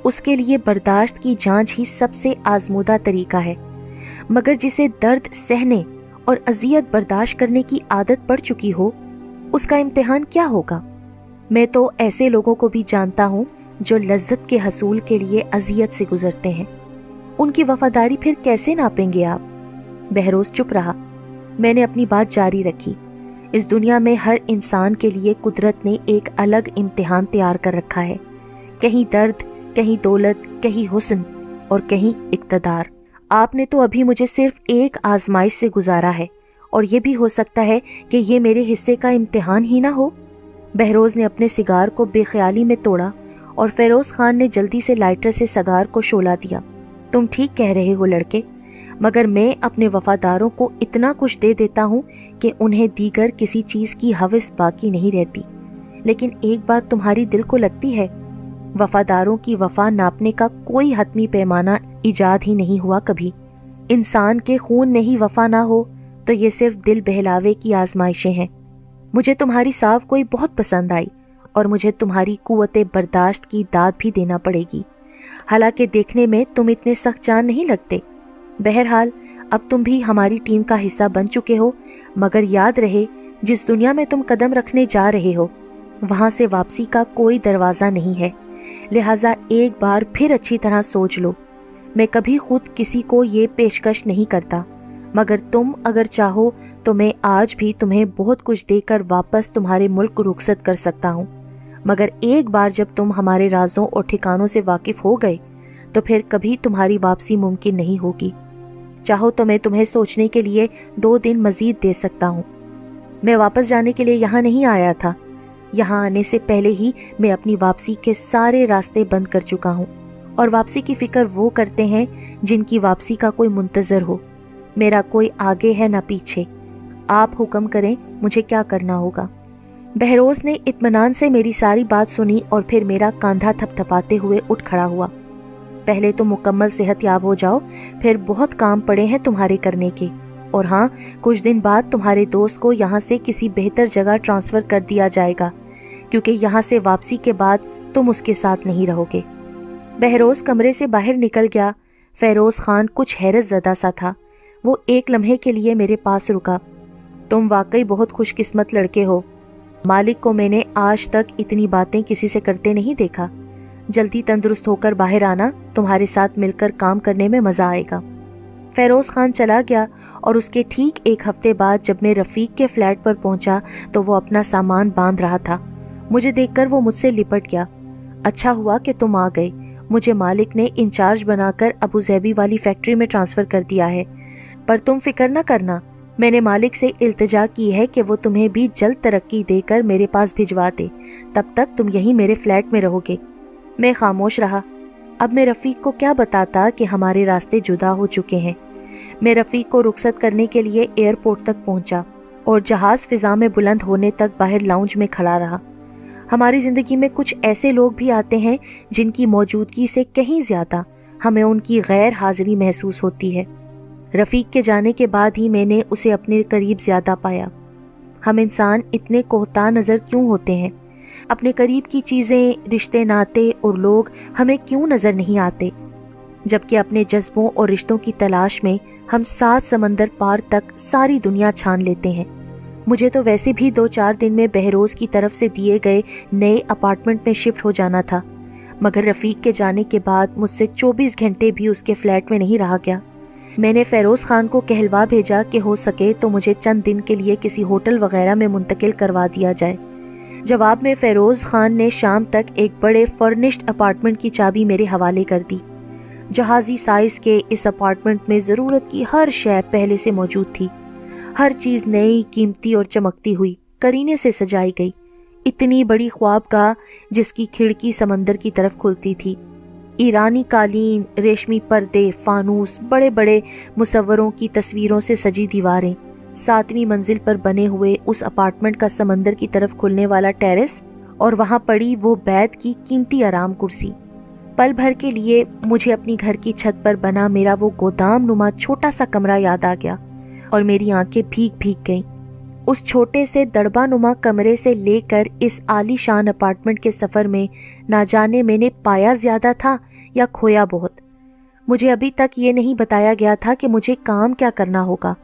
اس کے لیے برداشت کی جانچ ہی سب سے آزمودہ طریقہ ہے۔ مگر جسے درد سہنے اور اذیت برداشت کرنے کی عادت پڑ چکی ہو، اس کا امتحان کیا ہوگا؟ میں تو ایسے لوگوں کو بھی جانتا ہوں جو لذت کے حصول کے لیے اذیت سے گزرتے ہیں۔ ان کی وفاداری پھر کیسے ناپیں گے آپ؟ بہروز چپ رہا۔ میں نے اپنی بات جاری رکھی۔ اس دنیا میں ہر انسان کے لیے قدرت نے ایک الگ امتحان تیار کر رکھا ہے۔ کہیں درد، کہیں دولت، کہیں حسن اور کہیں اقتدار۔ آپ نے تو ابھی مجھے صرف ایک آزمائش سے گزارا ہے اور یہ بھی ہو سکتا ہے کہ یہ میرے حصے کا امتحان ہی نہ ہو۔ بہروز نے اپنے سگار کو بے خیالی میں توڑا اور فیروز خان نے جلدی سے لائٹر سے سگار کو شولا دیا۔ تم ٹھیک کہہ رہے ہو لڑکے۔ مگر میں اپنے وفاداروں کو اتنا کچھ دے دیتا ہوں کہ انہیں دیگر کسی چیز کی حوث باقی نہیں رہتی۔ لیکن ایک بات تمہاری دل کو لگتی ہے، وفاداروں کی وفا ناپنے کا کوئی حتمی پیمانہ ایجاد ہی نہیں ہوا کبھی۔ انسان کے خون میں ہی وفا نہ ہو تو یہ صرف دل بہلاوے کی آزمائشیں ہیں۔ مجھے تمہاری صاف کوئی بہت پسند آئی اور مجھے تمہاری قوت برداشت کی داد بھی دینا پڑے گی۔ حالانکہ دیکھنے میں تم اتنے سخت جان نہیں لگتے۔ بہرحال، اب تم بھی ہماری ٹیم کا حصہ بن چکے ہو، مگر یاد رہے، جس دنیا میں تم قدم رکھنے جا رہے ہو، وہاں سے واپسی کا کوئی دروازہ نہیں ہے۔ لہٰذا ایک بار پھر اچھی طرح سوچ لو۔ میں کبھی خود کسی کو یہ پیشکش نہیں کرتا، مگر تم اگر چاہو تو میں آج بھی تمہیں بہت کچھ دے کر واپس تمہارے ملک کو رخصت کر سکتا ہوں۔ مگر ایک بار جب تم ہمارے رازوں اور ٹھکانوں سے واقف ہو گئے، تو پھر کبھی تمہاری واپسی ممکن نہیں ہوگی۔ چاہو تو میں تمہیں سوچنے کے لیے دو دن مزید دے سکتا ہوں۔ میں واپس جانے کے لیے یہاں نہیں آیا تھا۔ یہاں آنے سے پہلے ہی میں اپنی واپسی کے سارے راستے بند کر چکا ہوں۔ اور واپسی کی فکر وہ کرتے ہیں جن کی واپسی کا کوئی منتظر ہو۔ میرا کوئی آگے ہے نہ پیچھے۔ آپ حکم کریں مجھے کیا کرنا ہوگا۔ بہروز نے اطمینان سے میری ساری بات سنی اور پھر میرا کاندھا تھپ تھپاتے ہوئے اٹھ کھڑا ہوا۔ پہلے تو مکمل صحت یاب ہو جاؤ، پھر بہت کام پڑے ہیں تمہارے کرنے کے۔ اور ہاں کچھ دن بعد تمہارے دوست کو یہاں سے کسی بہتر جگہ ٹرانسفر کر دیا جائے گا، کیونکہ یہاں سے واپسی کے بعد تم اس کے ساتھ نہیں رہو گے۔ بہروز کمرے سے باہر نکل گیا۔ فیروز خان کچھ حیرت زدہ سا تھا۔ وہ ایک لمحے کے لیے میرے پاس رکا۔ تم واقعی بہت خوش قسمت لڑکے ہو۔ مالک کو میں نے آج تک اتنی باتیں کسی سے کرتے نہیں دیکھا۔ جلدی تندرست ہو کر باہر آنا، تمہارے ساتھ مل کر کام کرنے میں مزہ آئے گا۔ فیروز خان چلا گیا اور اس کے ٹھیک ایک ہفتے بعد جب میں رفیق کے فلیٹ پر پہنچا تو وہ اپنا سامان باندھ رہا تھا۔ مجھے دیکھ کر وہ مجھ سے لپٹ گیا۔ اچھا ہوا کہ تم آ گئے۔ مجھے مالک نے انچارج بنا کر ابو زیبی والی فیکٹری میں ٹرانسفر کر دیا ہے۔ پر تم فکر نہ کرنا، میں نے مالک سے التجا کی ہے کہ وہ تمہیں بھی جلد ترقی دے کر میرے پاس بھجوا دے۔ تب تک تم یہی میرے فلیٹ میں رہو گے۔ میں خاموش رہا۔ اب میں رفیق کو کیا بتاتا کہ ہمارے راستے جدا ہو چکے ہیں؟ میں رفیق کو رخصت کرنے کے لیے ایئرپورٹ تک پہنچا اور جہاز فضا میں بلند ہونے تک باہر لاؤنج میں کھڑا رہا۔ ہماری زندگی میں کچھ ایسے لوگ بھی آتے ہیں جن کی موجودگی سے کہیں زیادہ ہمیں ان کی غیر حاضری محسوس ہوتی ہے۔ رفیق کے جانے کے بعد ہی میں نے اسے اپنے قریب زیادہ پایا۔ ہم انسان اتنے کوہتا نظر کیوں ہوتے ہیں؟ اپنے قریب کی چیزیں، رشتے ناتے اور لوگ ہمیں کیوں نظر نہیں آتے؟ جبکہ اپنے جذبوں اور رشتوں کی تلاش میں ہم سات سمندر پار تک ساری دنیا چھان لیتے ہیں۔ مجھے تو ویسے بھی دو چار دن میں بہروز کی طرف سے دیے گئے نئے اپارٹمنٹ میں شفٹ ہو جانا تھا، مگر رفیق کے جانے کے بعد مجھ سے چوبیس گھنٹے بھی اس کے فلیٹ میں نہیں رہا گیا۔ میں نے فیروز خان کو کہلوا بھیجا کہ ہو سکے تو مجھے چند دن کے لیے کسی ہوٹل وغیرہ میں منتقل کروا دیا جائے۔ جواب میں فیروز خان نے شام تک ایک بڑے فرنشڈ اپارٹمنٹ کی چابی میرے حوالے کر دی۔ جہازی سائز کے اس اپارٹمنٹ میں ضرورت کی ہر شے پہلے سے موجود تھی۔ ہر چیز نئی، قیمتی اور چمکتی ہوئی، کرینے سے سجائی گئی۔ اتنی بڑی خواب کا، جس کی کھڑکی سمندر کی طرف کھلتی تھی۔ ایرانی قالین، ریشمی پردے، فانوس، بڑے بڑے مصوروں کی تصویروں سے سجی دیواریں۔ ساتویں منزل پر بنے ہوئے اس اپارٹمنٹ کا سمندر کی طرف کھلنے والا ٹیرس، اور وہاں پڑی وہ بیت کی قیمتی آرام کرسی۔ پل بھر کے لیے مجھے اپنی گھر کی چھت پر بنا میرا وہ گودام نما چھوٹا سا کمرہ یاد آ گیا، اور میری آنکھیں بھیگ بھیگ گئیں۔ اس چھوٹے سے دڑبا نما کمرے سے لے کر اس عالی شان اپارٹمنٹ کے سفر میں نہ جانے میں نے پایا زیادہ تھا یا کھویا بہت۔ مجھے ابھی تک یہ نہیں بتایا گیا تھا کہ مجھے کام کیا کرنا ہوگا۔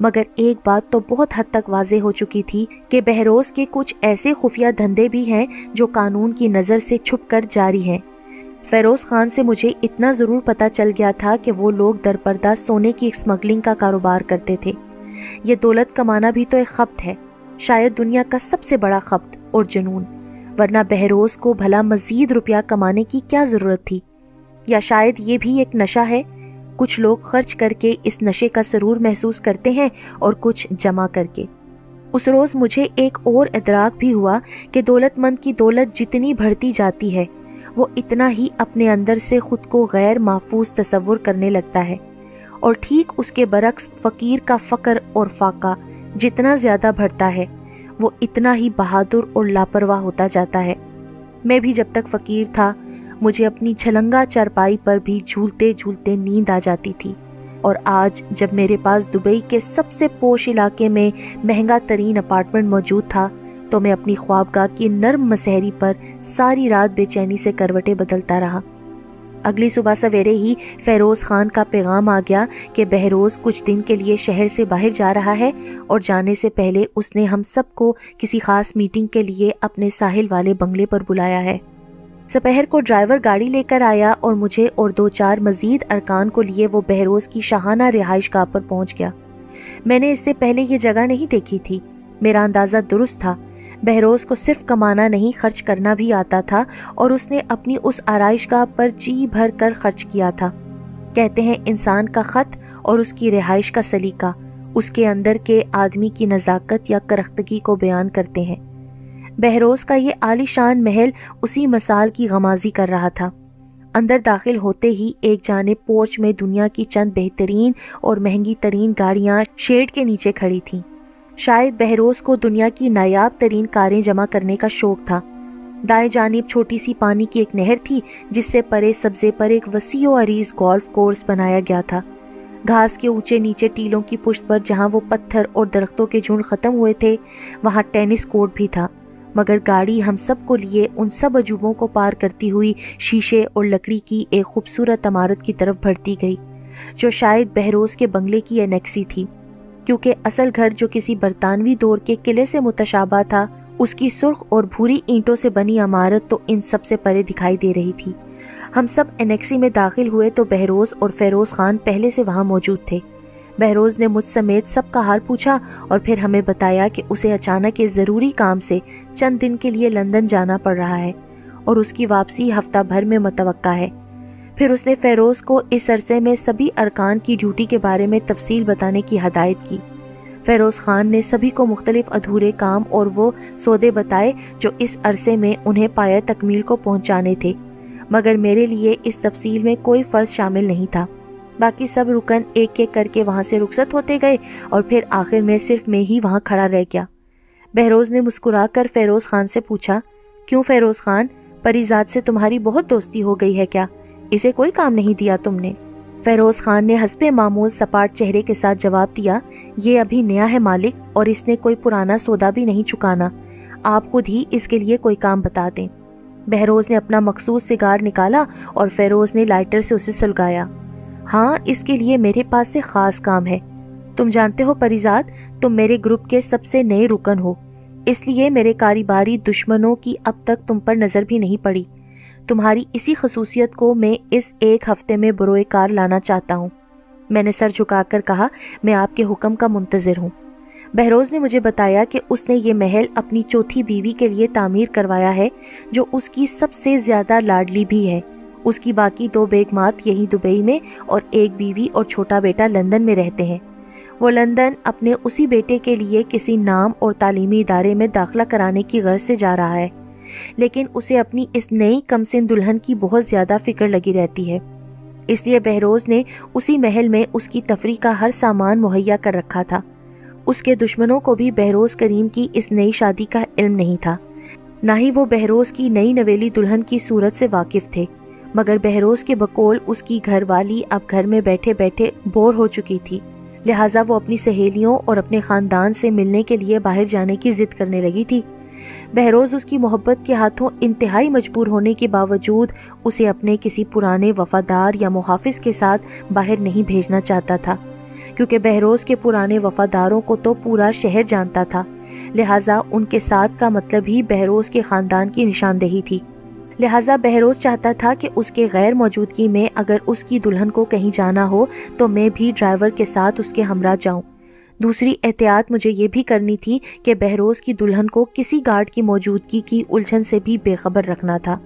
مگر ایک بات تو بہت حد تک واضح ہو چکی تھی کہ بہروز کے کچھ ایسے خفیہ دھندے بھی ہیں جو قانون کی نظر سے چھپ کر جاری ہیں۔ فیروز خان سے مجھے اتنا ضرور پتا چل گیا تھا کہ وہ لوگ درپردہ سونے کی اسمگلنگ کا کاروبار کرتے تھے۔ یہ دولت کمانا بھی تو ایک خبت ہے۔ شاید دنیا کا سب سے بڑا خبت اور جنون۔ ورنہ بہروز کو بھلا مزید روپیہ کمانے کی کیا ضرورت تھی؟ یا شاید یہ بھی ایک نشہ ہے؟ کچھ لوگ خرچ کر کے اس نشے کا سرور محسوس کرتے ہیں اور کچھ جمع کر کے۔ اس روز مجھے ایک اور ادراک بھی ہوا کہ دولت مند کی دولت جتنی بڑھتی جاتی ہے، وہ اتنا ہی اپنے اندر سے خود کو غیر محفوظ تصور کرنے لگتا ہے۔ اور ٹھیک اس کے برعکس فقیر کا فقر اور فاقہ جتنا زیادہ بڑھتا ہے، وہ اتنا ہی بہادر اور لاپرواہ ہوتا جاتا ہے۔ میں بھی جب تک فقیر تھا مجھے اپنی چھلنگا چرپائی پر بھی جھولتے جھولتے نیند آ جاتی تھی۔ اور آج جب میرے پاس دبئی کے سب سے پوش علاقے میں مہنگا ترین اپارٹمنٹ موجود تھا، تو میں اپنی خوابگاہ کی نرم مسحری پر ساری رات بے چینی سے کروٹیں بدلتا رہا۔ اگلی صبح سویرے ہی فیروز خان کا پیغام آ گیا کہ بہروز کچھ دن کے لیے شہر سے باہر جا رہا ہے اور جانے سے پہلے اس نے ہم سب کو کسی خاص میٹنگ کے لیے اپنے ساحل والے بنگلے پر بلایا ہے۔ سپہر کو ڈرائیور گاڑی لے کر آیا اور مجھے اور دو چار مزید ارکان کو لیے وہ بہروز کی شاہانہ رہائش گاہ پر پہنچ گیا۔ میں نے اس سے پہلے یہ جگہ نہیں دیکھی تھی۔ میرا اندازہ درست تھا۔ بہروز کو صرف کمانا نہیں، خرچ کرنا بھی آتا تھا اور اس نے اپنی اس آرائش گاہ پر جی بھر کر خرچ کیا تھا۔ کہتے ہیں انسان کا خط اور اس کی رہائش کا سلیقہ۔ اس کے اندر کے آدمی کی نزاکت یا کرختگی کو بیان کرتے ہیں۔ بہروز کا یہ عالی شان محل اسی مثال کی غمازی کر رہا تھا۔ اندر داخل ہوتے ہی ایک جانب پورچ میں دنیا کی چند بہترین اور مہنگی ترین گاڑیاں شیڈ کے نیچے کھڑی تھیں۔ شاید بہروز کو دنیا کی نایاب ترین کاریں جمع کرنے کا شوق تھا۔ دائیں جانب چھوٹی سی پانی کی ایک نہر تھی، جس سے پرے سبزے پر ایک وسیع و عریض گولف کورس بنایا گیا تھا۔ گھاس کے اونچے نیچے ٹیلوں کی پشت پر جہاں وہ پتھر اور درختوں کے جھنڈ ختم ہوئے تھے، وہاں ٹینس کورٹ بھی تھا۔ مگر گاڑی ہم سب کو لیے ان سب عجوبوں کو پار کرتی ہوئی شیشے اور لکڑی کی ایک خوبصورت عمارت کی طرف بڑھتی گئی، جو شاید بہروز کے بنگلے کی انیکسی تھی۔ کیونکہ اصل گھر جو کسی برطانوی دور کے قلعے سے متشابہ تھا، اس کی سرخ اور بھوری اینٹوں سے بنی عمارت تو ان سب سے پرے دکھائی دے رہی تھی۔ ہم سب انیکسی میں داخل ہوئے تو بہروز اور فیروز خان پہلے سے وہاں موجود تھے۔ بہروز نے مجھ سمیت سب کا حال پوچھا اور پھر ہمیں بتایا کہ اسے اچانک ضروری کام سے چند دن کے لیے لندن جانا پڑ رہا ہے اور اس کی واپسی ہفتہ بھر میں متوقع ہے۔ پھر اس نے فیروز کو اس عرصے میں سبھی ارکان کی ڈیوٹی کے بارے میں تفصیل بتانے کی ہدایت کی۔ فیروز خان نے سبھی کو مختلف ادھورے کام اور وہ سودے بتائے جو اس عرصے میں انہیں پایا تکمیل کو پہنچانے تھے، مگر میرے لیے اس تفصیل میں کوئی فرض شامل نہیں تھا۔ باقی سب رکن ایک ایک کر کے وہاں سے رخصت ہوتے گئے اور پھر آخر میں صرف میں ہی وہاں کھڑا رہ گیا۔ بہروز نے مسکرا کر فیروز خان سے پوچھا، کیوں فیروز خان؟ پریزاد سے تمہاری بہت دوستی ہو گئی ہے کیا؟ اسے کوئی کام نہیں دیا تم نے؟ فیروز خان نے حسب معمول سپاٹ چہرے کے ساتھ جواب دیا، یہ ابھی نیا ہے مالک اور اس نے کوئی پرانا سودا بھی نہیں چکانا۔ آپ خود ہی اس کے لیے کوئی کام بتا دیں۔ بہروز نے اپنا مخصوص سگار نکالا اور فیروز نے لائٹر سے اسے سلگایا۔ ہاں اس کے لیے میرے پاس سے خاص کام ہے۔ تم جانتے ہو پریزاد، تم میرے گروپ کے سب سے نئے رکن ہو۔ اس لیے میرے کاروباری دشمنوں کی اب تک تم پر نظر بھی نہیں پڑی۔ تمہاری اسی خصوصیت کو میں اس ایک ہفتے میں بروئے کار لانا چاہتا ہوں۔ میں نے سر جھکا کر کہا، میں آپ کے حکم کا منتظر ہوں۔ بہروز نے مجھے بتایا کہ اس نے یہ محل اپنی چوتھی بیوی کے لیے تعمیر کروایا ہے، جو اس کی سب سے زیادہ لاڈلی بھی ہے۔ اس کی باقی دو بیگمات یہی دبئی میں اور ایک بیوی اور چھوٹا بیٹا لندن میں رہتے ہیں۔ وہ لندن اپنے اسی بیٹے کے لیے کسی نام اور تعلیمی ادارے میں داخلہ کرانے کی غرض سے جا رہا ہے۔ لیکن اسے اپنی اس نئی کمسن دلہن کی بہت زیادہ فکر لگی رہتی ہے۔ اس لیے بہروز نے اسی محل میں اس کی تفریح کا ہر سامان مہیا کر رکھا تھا۔ اس کے دشمنوں کو بھی بہروز کریم کی اس نئی شادی کا علم نہیں تھا۔ نہ ہی وہ بہروز کی نئی نویلی دلہن کی صورت سے واقف تھے۔ مگر بہروز کے بقول اس کی گھر والی اب گھر میں بیٹھے بیٹھے بور ہو چکی تھی۔ لہٰذا وہ اپنی سہیلیوں اور اپنے خاندان سے ملنے کے لیے باہر جانے کی ضد کرنے لگی تھی۔ بہروز اس کی محبت کے ہاتھوں انتہائی مجبور ہونے کے باوجود اسے اپنے کسی پرانے وفادار یا محافظ کے ساتھ باہر نہیں بھیجنا چاہتا تھا، کیونکہ بہروز کے پرانے وفاداروں کو تو پورا شہر جانتا تھا۔ لہٰذا ان کے ساتھ کا مطلب ہی بہروز کے خاندان کی نشاندہی تھی۔ لہٰذا بہروز چاہتا تھا کہ اس کے غیر موجودگی میں اگر اس کی دلہن کو کہیں جانا ہو، تو میں بھی ڈرائیور کے ساتھ اس کے ہمراہ جاؤں۔ دوسری احتیاط مجھے یہ بھی کرنی تھی کہ بہروز کی دلہن کو کسی گارڈ کی موجودگی کی الجھن سے بھی بے خبر رکھنا تھا،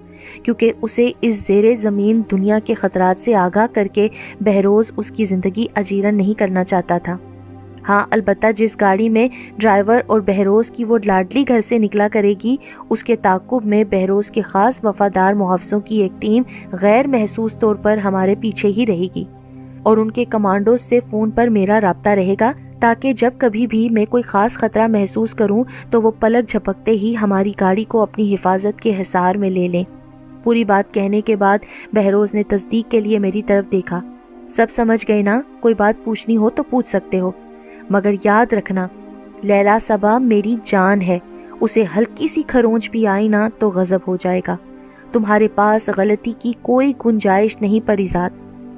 کیونکہ اسے اس زیر زمین دنیا کے خطرات سے آگاہ کر کے بہروز اس کی زندگی اجیرن نہیں کرنا چاہتا تھا۔ ہاں البتہ جس گاڑی میں ڈرائیور اور بہروز کی وہ لاڈلی گھر سے نکلا کرے گی، اس کے تعقب میں بہروز کے خاص وفادار محافظوں کی ایک ٹیم غیر محسوس طور پر ہمارے پیچھے ہی رہے گی۔ اور ان کے کمانڈوز سے فون پر میرا رابطہ رہے گا، تاکہ جب کبھی بھی میں کوئی خاص خطرہ محسوس کروں، تو وہ پلک جھپکتے ہی ہماری گاڑی کو اپنی حفاظت کے حصار میں لے لیں۔ پوری بات کہنے کے بعد بہروز نے تصدیق کے لیے میری طرف دیکھا۔ سب سمجھ گئے نا؟ کوئی بات پوچھنی ہو تو پوچھ سکتے ہو۔ مگر یاد رکھنا، لیلا صبا میری جان ہے، اسے ہلکی سی کھرونچ بھی آئی نا تو غضب ہو جائے گا۔ تمہارے پاس غلطی کی کوئی گنجائش نہیں پریزاد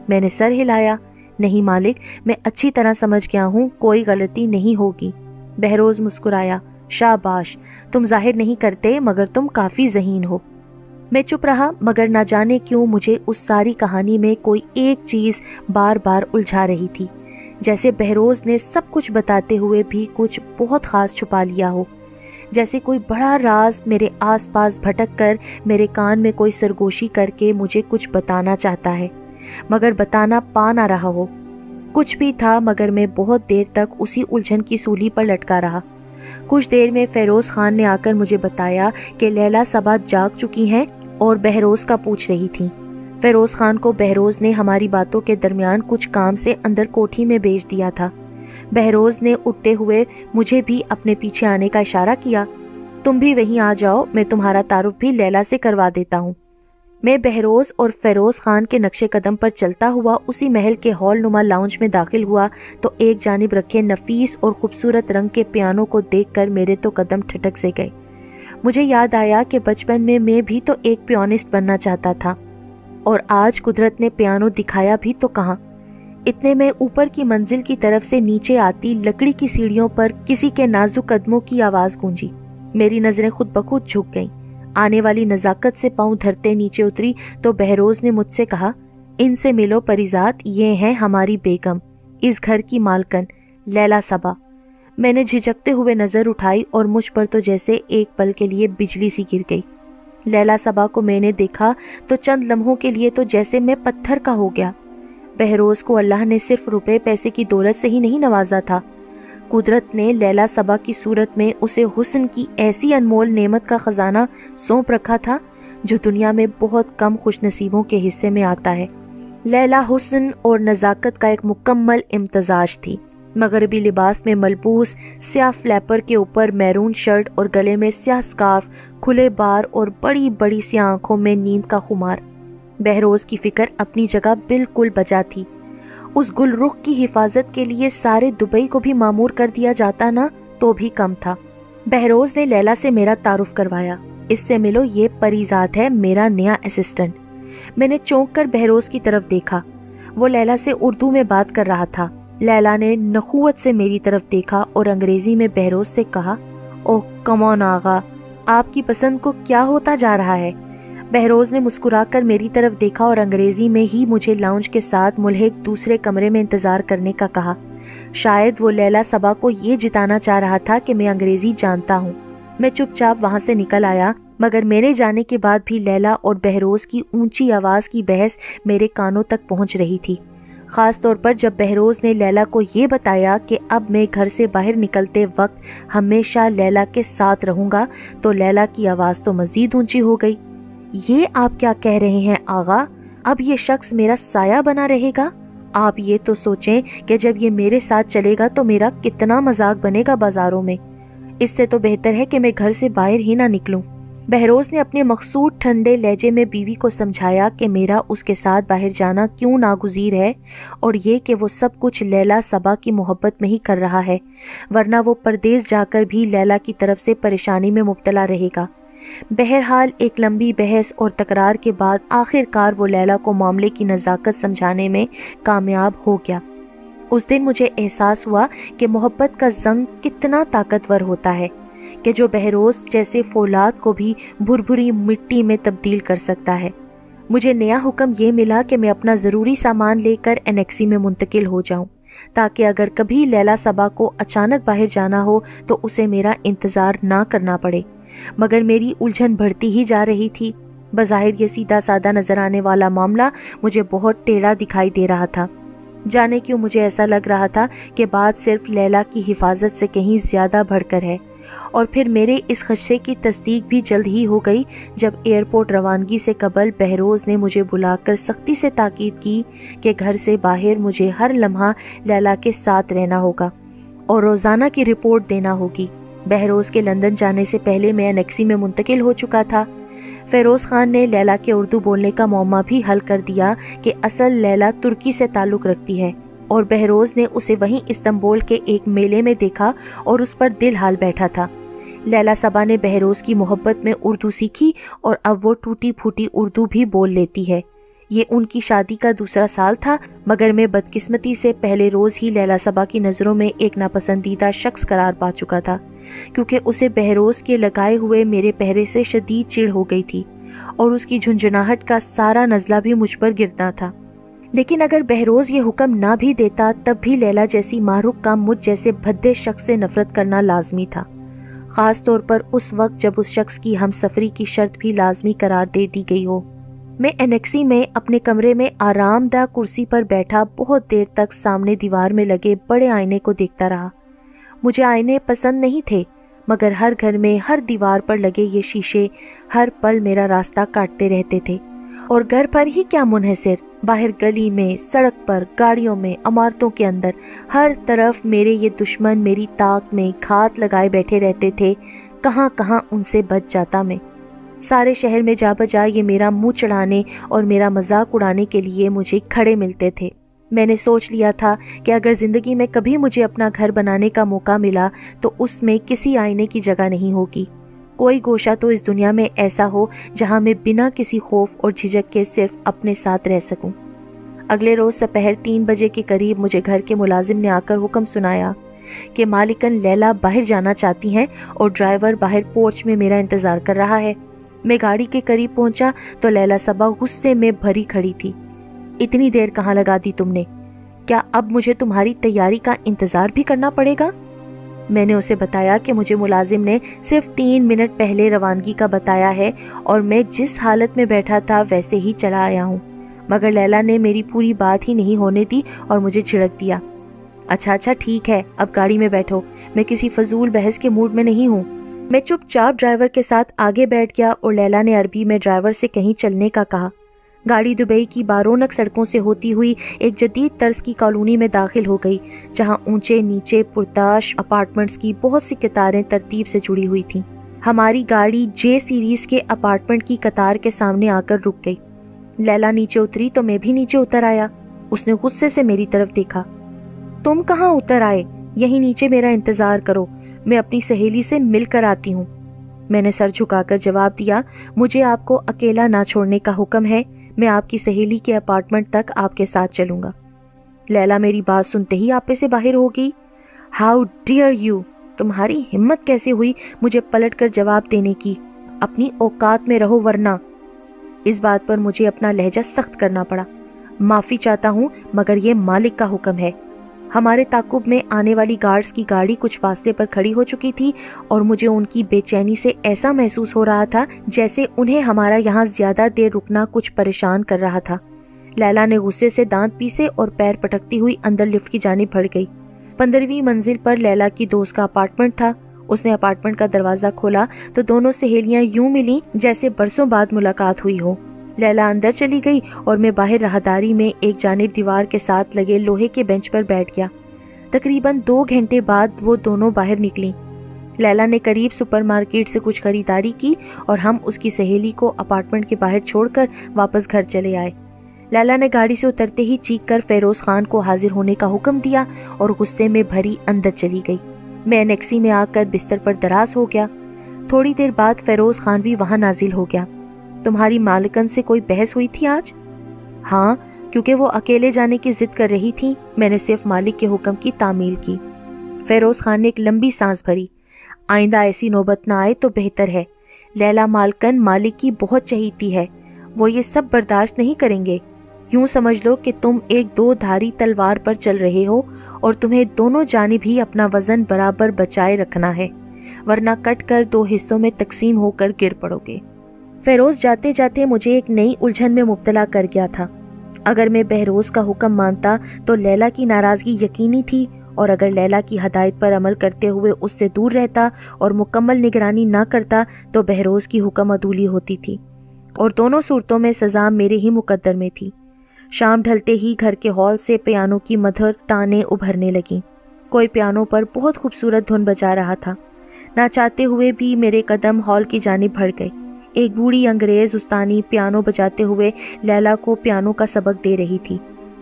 میں نے سر ہلایا، نہیں مالک، میں اچھی طرح سمجھ گیا ہوں، کوئی غلطی نہیں ہوگی۔ بہروز مسکرایا، شاباش، تم ظاہر نہیں کرتے مگر تم کافی ذہین ہو۔ میں چپ رہا، مگر نہ جانے کیوں مجھے اس ساری کہانی میں کوئی ایک چیز بار بار الجھا رہی تھی۔ جیسے بہروز نے سب کچھ بتاتے ہوئے بھی کچھ بہت خاص چھپا لیا ہو۔ جیسے کوئی بڑا راز میرے آس پاس بھٹک کر میرے کان میں کوئی سرگوشی کر کے مجھے کچھ بتانا چاہتا ہے، مگر بتانا پا نہ رہا ہو۔ کچھ بھی تھا، مگر میں بہت دیر تک اسی الجھن کی سولی پر لٹکا رہا۔ کچھ دیر میں فیروز خان نے آ کر مجھے بتایا کہ لیلا سبا جاگ چکی ہیں اور بہروز کا پوچھ رہی تھی فیروز خان کو بہروز نے ہماری باتوں کے درمیان کچھ کام سے اندر کوٹھی میں بیچ دیا تھا۔ بہروز نے اٹھتے ہوئے مجھے بھی اپنے پیچھے آنے کا اشارہ کیا۔ تم بھی وہیں آ جاؤ، میں تمہارا تعارف بھی لیلا سے کروا دیتا ہوں۔ میں بہروز اور فیروز خان کے نقش قدم پر چلتا ہوا اسی محل کے ہال نما لاؤنج میں داخل ہوا تو ایک جانب رکھے نفیس اور خوبصورت رنگ کے پیانوں کو دیکھ کر میرے تو قدم ٹھٹک سے گئے۔ مجھے یاد آیا کہ بچپن میں میں بھی تو ایک پیانسٹ بننا چاہتا تھا۔ اور آج قدرت نے پیانو دکھایا بھی تو کہاں۔ اتنے میں اوپر کی منزل کی طرف سے نیچے آتی لکڑی کی سیڑھیوں پر کسی کے نازک قدموں کی آواز گونجی۔ میری نظریں خود بخود جھک گئیں۔ آنے والی نزاکت سے پاؤں دھرتے نیچے اتری تو بہروز نے مجھ سے کہا، ان سے ملو پریزاد، یہ ہیں ہماری بیگم، اس گھر کی مالکن، لیلا سبا میں نے جھجکتے ہوئے نظر اٹھائی اور مجھ پر تو جیسے ایک پل کے لیے بجلی سی گر گئی۔ لیلا سبا کو میں نے دیکھا تو چند لمحوں کے لیے تو جیسے میں پتھر کا ہو گیا۔ بہروز کو اللہ نے صرف روپے پیسے کی دولت سے ہی نہیں نوازا تھا۔ قدرت نے لیلا سبا کی صورت میں اسے حسن کی ایسی انمول نعمت کا خزانہ سونپ رکھا تھا جو دنیا میں بہت کم خوش نصیبوں کے حصے میں آتا ہے۔ لیلا حسن اور نزاکت کا ایک مکمل امتزاج تھی۔ مغربی لباس میں ملبوس، سیاہ فلیپر کے اوپر میرون شرٹ اور گلے میں سیاہ سکارف، کھلے بار اور بڑی بڑی سیاہ آنکھوں میں نیند کا خمار۔ بہروز کی فکر اپنی جگہ بالکل بجا تھی۔ اس گل رخ کی حفاظت کے لیے سارے دبئی کو بھی معمور کر دیا جاتا نا تو بھی کم تھا۔ بہروز نے لیلا سے میرا تعارف کروایا۔ اس سے ملو یہ پریزاد ہے میرا نیا اسسٹنٹ میں نے چونک کر بہروز کی طرف دیکھا۔ وہ لیلا سے اردو میں بات کر رہا تھا۔ لیلا نے نخوت سے میری طرف دیکھا اور انگریزی میں بہروز سے کہا، اوہ کمون آغا، آپ کی پسند کو کیا ہوتا جا رہا ہے؟ بہروز نے مسکرا کر میری طرف دیکھا اور انگریزی میں ہی مجھے لاؤنج کے ساتھ ملحق دوسرے کمرے میں انتظار کرنے کا کہا۔ شاید وہ لیلا سبا کو یہ جتانا چاہ رہا تھا کہ میں انگریزی جانتا ہوں۔ میں چپ چاپ وہاں سے نکل آیا، مگر میرے جانے کے بعد بھی لیلا اور بہروز کی اونچی آواز کی بحث میرے کانوں تک پہنچ رہی تھی۔ خاص طور پر جب بہروز نے لیلا کو یہ بتایا کہ اب میں گھر سے باہر نکلتے وقت ہمیشہ لیلا کے ساتھ رہوں گا، تو لیلا کی آواز تو مزید اونچی ہو گئی۔ یہ آپ کیا کہہ رہے ہیں آغا؟ اب یہ شخص میرا سایہ بنا رہے گا؟ آپ یہ تو سوچیں کہ جب یہ میرے ساتھ چلے گا تو میرا کتنا مزاق بنے گا بازاروں میں۔ اس سے تو بہتر ہے کہ میں گھر سے باہر ہی نہ نکلوں۔ بہروز نے اپنے مقصود ٹھنڈے لہجے میں بیوی کو سمجھایا کہ میرا اس کے ساتھ باہر جانا کیوں ناگزیر ہے اور یہ کہ وہ سب کچھ لیلا سبا کی محبت میں ہی کر رہا ہے، ورنہ وہ پردیس جا کر بھی لیلا کی طرف سے پریشانی میں مبتلا رہے گا۔ بہرحال ایک لمبی بحث اور تکرار کے بعد آخر کار وہ لیلا کو معاملے کی نزاکت سمجھانے میں کامیاب ہو گیا۔ اس دن مجھے احساس ہوا کہ محبت کا زنگ کتنا طاقتور ہوتا ہے۔ کہ جو بہروز جیسے فولاد کو بھی بھر بھری مٹی میں تبدیل کر سکتا ہے۔ مجھے نیا حکم یہ ملا کہ میں اپنا ضروری سامان لے کر انیکسی میں منتقل ہو جاؤں، تاکہ اگر کبھی لیلا سبا کو اچانک باہر جانا ہو تو اسے میرا انتظار نہ کرنا پڑے۔ مگر میری الجھن بڑھتی ہی جا رہی تھی۔ بظاہر یہ سیدھا سادہ نظر آنے والا معاملہ مجھے بہت ٹیڑھا دکھائی دے رہا تھا۔ جانے کیوں مجھے ایسا لگ رہا تھا کہ بات صرف لیلا کی حفاظت سے کہیں زیادہ بڑھ کر ہے۔ اور پھر میرے اس خدشے کی تصدیق بھی جلد ہی ہو گئی جب ایئرپورٹ روانگی سے قبل بہروز نے مجھے بلا کر سختی سے تاکید کی کہ گھر سے باہر مجھے ہر لمحہ لیلا کے ساتھ رہنا ہوگا اور روزانہ کی رپورٹ دینا ہوگی۔ بہروز کے لندن جانے سے پہلے میں انیکسی میں منتقل ہو چکا تھا۔ فیروز خان نے لیلا کے اردو بولنے کا معمہ بھی حل کر دیا کہ اصل لیلا ترکی سے تعلق رکھتی ہے۔ اور بہروز نے اسے وہیں استنبول کے ایک میلے میں دیکھا اور اس پر دل حال بیٹھا تھا۔ لیلا سبا نے بہروز کی محبت میں اردو سیکھی اور اب وہ ٹوٹی پھوٹی اردو بھی بول لیتی ہے۔ یہ ان کی شادی کا دوسرا سال تھا، مگر میں بدقسمتی سے پہلے روز ہی لیلا سبا کی نظروں میں ایک ناپسندیدہ شخص قرار پا چکا تھا، کیونکہ اسے بہروز کے لگائے ہوئے میرے پہرے سے شدید چڑ ہو گئی تھی اور اس کی جھنجھناہٹ کا سارا نزلہ بھی مجھ پر گرتا تھا۔ لیکن اگر بہروز یہ حکم نہ بھی دیتا، تب بھی لیلا جیسی معروف کا مجھ جیسے بھدے شخص سے نفرت کرنا لازمی تھا۔ خاص طور پر اس وقت جب اس شخص کی ہم سفری کی شرط بھی لازمی قرار دے دی گئی ہو۔ میں انیکسی میں اپنے کمرے میں آرام دہ کرسی پر بیٹھا بہت دیر تک سامنے دیوار میں لگے بڑے آئینے کو دیکھتا رہا۔ مجھے آئینے پسند نہیں تھے، مگر ہر گھر میں ہر دیوار پر لگے یہ شیشے ہر پل میرا راستہ کاٹتے رہتے تھے۔ اور گھر پر ہی کیا منحصر؟ باہر گلی میں، سڑک پر، گاڑیوں میں، عمارتوں کے اندر۔ ہر طرف میرے یہ دشمن میری طاق میں کھات لگائے بیٹھے رہتے تھے۔ کہاں کہاں ان سے بچ جاتا میں؟ سارے شہر میں جا بجا یہ میرا منہ چڑھانے اور میرا مذاق اڑانے کے لیے مجھے کھڑے ملتے تھے۔ میں نے سوچ لیا تھا کہ اگر زندگی میں کبھی مجھے اپنا گھر بنانے کا موقع ملا تو اس میں کسی آئینے کی جگہ نہیں ہوگی۔ کوئی گوشہ تو اس دنیا میں ایسا ہو جہاں میں بنا کسی خوف اور جھجک کے صرف اپنے ساتھ رہ سکوں۔ اگلے روز سپہر تین بجے کے قریب مجھے گھر کے ملازم نے آ کر حکم سنایا کہ مالکن لیلا باہر جانا چاہتی ہیں اور ڈرائیور باہر پورچ میں میرا انتظار کر رہا ہے۔ میں گاڑی کے قریب پہنچا تو لیلا صبا غصے میں بھری کھڑی تھی۔ اتنی دیر کہاں لگا دی تم نے؟ کیا اب مجھے تمہاری تیاری کا انتظار بھی کرنا پڑے گا؟ میں نے اسے بتایا کہ مجھے ملازم نے صرف تین منٹ پہلے روانگی کا بتایا ہے اور میں جس حالت میں بیٹھا تھا ویسے ہی چلا آیا ہوں۔ مگر لیلا نے میری پوری بات ہی نہیں ہونے دی اور مجھے چھڑک دیا۔ اچھا اچھا ٹھیک ہے، اب گاڑی میں بیٹھو۔ میں کسی فضول بحث کے موڈ میں نہیں ہوں۔ میں چپ چاپ ڈرائیور کے ساتھ آگے بیٹھ گیا اور لیلا نے عربی میں ڈرائیور سے کہیں چلنے کا کہا۔ گاڑی دبئی کی بارونک سڑکوں سے ہوتی ہوئی ایک جدید طرز کی کالونی میں داخل ہو گئی، جہاں اونچے نیچے پرتاش اپارٹمنٹس کی بہت سی قطاریں ترتیب سے جڑی ہوئی تھیں۔ ہماری گاڑی جے سیریز کے اپارٹمنٹ کی قطار کے سامنے آ کر رک گئی۔ لیلا نیچے اتری تو میں بھی نیچے اتر آیا۔ اس نے غصے سے میری طرف دیکھا۔ تم کہاں اتر آئے؟ یہی نیچے میرا انتظار کرو۔ میں اپنی سہیلی سے مل کر آتی ہوں۔ میں نے سر جھکا کر جواب دیا، مجھے آپ کو اکیلا نہ چھوڑنے کا حکم ہے۔ میں آپ کی سہیلی کے اپارٹمنٹ تک آپ کے ساتھ چلوں گا۔ لیلا میری بات سنتے ہی آپے سے باہر ہوگی ہاؤ ڈیئر یو تمہاری ہمت کیسے ہوئی مجھے پلٹ کر جواب دینے کی؟ اپنی اوقات میں رہو ورنہ۔ اس بات پر مجھے اپنا لہجہ سخت کرنا پڑا۔ معافی چاہتا ہوں، مگر یہ مالک کا حکم ہے۔ ہمارے تعقب میں آنے والی گارڈز کی گاڑی کچھ فاصلے پر کھڑی ہو چکی تھی اور مجھے ان کی بے چینی سے ایسا محسوس ہو رہا تھا جیسے انہیں ہمارا یہاں زیادہ دیر رکنا کچھ پریشان کر رہا تھا۔ لیلا نے غصے سے دانت پیسے اور پیر پٹکتی ہوئی اندر لفٹ کی جانب بڑھ گئی۔ پندرہویں منزل پر لیلا کی دوست کا اپارٹمنٹ تھا۔ اس نے اپارٹمنٹ کا دروازہ کھولا تو دونوں سہیلیاں یوں ملی جیسے برسوں بعد ملاقات ہوئی ہو۔ لیلا اندر چلی گئی اور میں باہر راہداری میں ایک جانب دیوار کے ساتھ لگے لوہے کے بینچ پر بیٹھ گیا۔ تقریباً دو گھنٹے بعد وہ دونوں باہر نکلی لیلا نے قریب سپر مارکیٹ سے کچھ خریداری کی اور ہم اس کی سہیلی کو اپارٹمنٹ کے باہر چھوڑ کر واپس گھر چلے آئے۔ لیلا نے گاڑی سے اترتے ہی چیک کر فیروز خان کو حاضر ہونے کا حکم دیا اور غصے میں بھری اندر چلی گئی۔ میں نیکسی میں آ کر بستر پر دراز ہو گیا۔ تھوڑی دیر بعد فیروز خان بھی وہاں نازل ہو گیا۔ تمہاری مالکن سے کوئی بحث ہوئی تھی آج؟ ہاں کیونکہ وہ اکیلے جانے کی ضد کر رہی تھی میں نے صرف مالک کے حکم کی تعمیل کی۔ فیروز خان نے ایک لمبی سانس بھری۔ آئندہ ایسی نوبت نہ آئے تو بہتر ہے۔ لیلا مالکن مالک کی بہت چہیتی ہے۔ وہ یہ سب برداشت نہیں کریں گے۔ یوں سمجھ لو کہ تم ایک دو دھاری تلوار پر چل رہے ہو اور تمہیں دونوں جانب ہی اپنا وزن برابر بچائے رکھنا ہے، ورنہ کٹ کر دو حصوں میں تقسیم ہو کر گر پڑو گے۔ فیروز جاتے جاتے مجھے ایک نئی الجھن میں مبتلا کر گیا تھا۔ اگر میں بہروز کا حکم مانتا تو لیلا کی ناراضگی یقینی تھی اور اگر لیلا کی ہدایت پر عمل کرتے ہوئے اس سے دور رہتا اور مکمل نگرانی نہ کرتا تو بہروز کی حکم عدولی ہوتی تھی۔ اور دونوں صورتوں میں سزا میرے ہی مقدر میں تھی۔ شام ڈھلتے ہی گھر کے ہال سے پیانو کی مدھر تانے ابھرنے لگیں۔ کوئی پیانو پر بہت خوبصورت دھن بجا رہا تھا۔ نہ چاہتے ہوئے بھی میرے قدم ہال کی جانب بڑھ گئے۔ ایک بوڑھی انگریز استانی پیانو بجاتے ہوئے لیلا کو پیانو کا سبق دے رہی تھی۔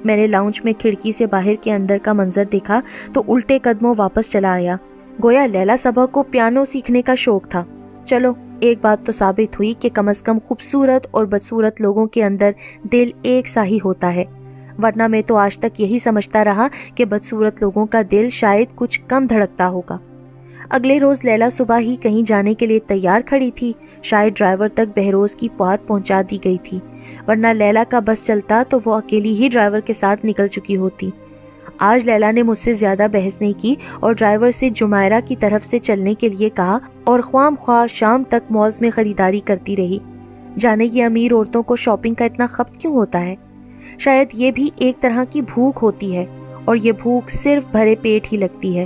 میں نے لاؤنچ میں کھڑکی سے باہر کے اندر کا منظر دیکھا تو الٹے قدموں واپس چلا آیا۔ گویا لیلا سبق کو پیانو سیکھنے کا شوق تھا۔ چلو، ایک بات تو ثابت ہوئی کہ کم از کم خوبصورت اور بدصورت لوگوں کے اندر دل ایک سا ہی ہوتا ہے۔ ورنہ میں تو آج تک یہی سمجھتا رہا کہ بدصورت لوگوں کا دل شاید کچھ کم دھڑکتا ہوگا۔ اگلے روز لیلا صبح ہی کہیں جانے کے لیے تیار کھڑی تھی، شاید ڈرائیور تک بہروز کی بات پہنچا دی گئی تھی۔ ورنہ لیلا کا بس چلتا تو وہ اکیلی ہی ڈرائیور کے ساتھ نکل چکی ہوتی۔ آج لیلا نے مجھ سے زیادہ بحث نہیں کی اور ڈرائیور سے جمائرہ کی طرف سے چلنے کے لیے کہا اور خوام خواہ شام تک موز میں خریداری کرتی رہی۔ جانے کی امیر عورتوں کو شاپنگ کا اتنا خپت کیوں ہوتا ہے؟ شاید یہ بھی ایک طرح کی بھوک ہوتی ہے اور یہ بھوک صرف بھرے پیٹ ہی لگتی ہے۔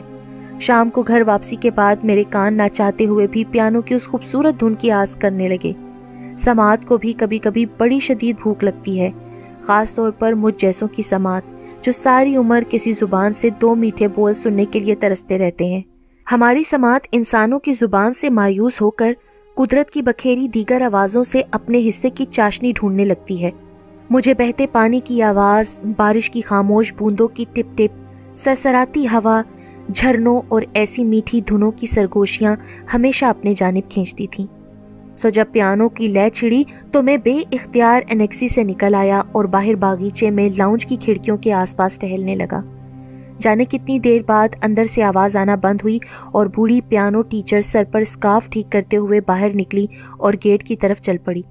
شام کو گھر واپسی کے بعد میرے کان نہ چاہتے ہوئے بھی پیانو کی اس خوبصورت دھن کی آس کرنے لگے۔ سماعت کو بھی کبھی کبھی بڑی شدید بھوک لگتی ہے، خاص طور پر مجھ جیسوں کی سماعت، جو ساری عمر کسی زبان سے دو میٹھے بول سننے کے لیے ترستے رہتے ہیں۔ ہماری سماعت انسانوں کی زبان سے مایوس ہو کر قدرت کی بکھیری دیگر آوازوں سے اپنے حصے کی چاشنی ڈھونڈنے لگتی ہے۔ مجھے بہتے پانی کی آواز، بارش کی خاموش بوندوں کی ٹپ ٹپ، سرسراتی ہوا جھرنوں اور ایسی میٹھی دھنوں کی سرگوشیاں ہمیشہ اپنے جانب کھینچتی تھیں۔ سو جب پیانو کی لے چھڑی تو میں بے اختیار انیکسی سے نکل آیا اور باہر باغیچے میں لاؤنج کی کھڑکیوں کے آس پاس ٹہلنے لگا۔ جانے کتنی دیر بعد اندر سے آواز آنا بند ہوئی اور بوڑھی پیانو ٹیچر سر پر سکارف ٹھیک کرتے ہوئے باہر نکلی اور گیٹ کی طرف چل پڑی۔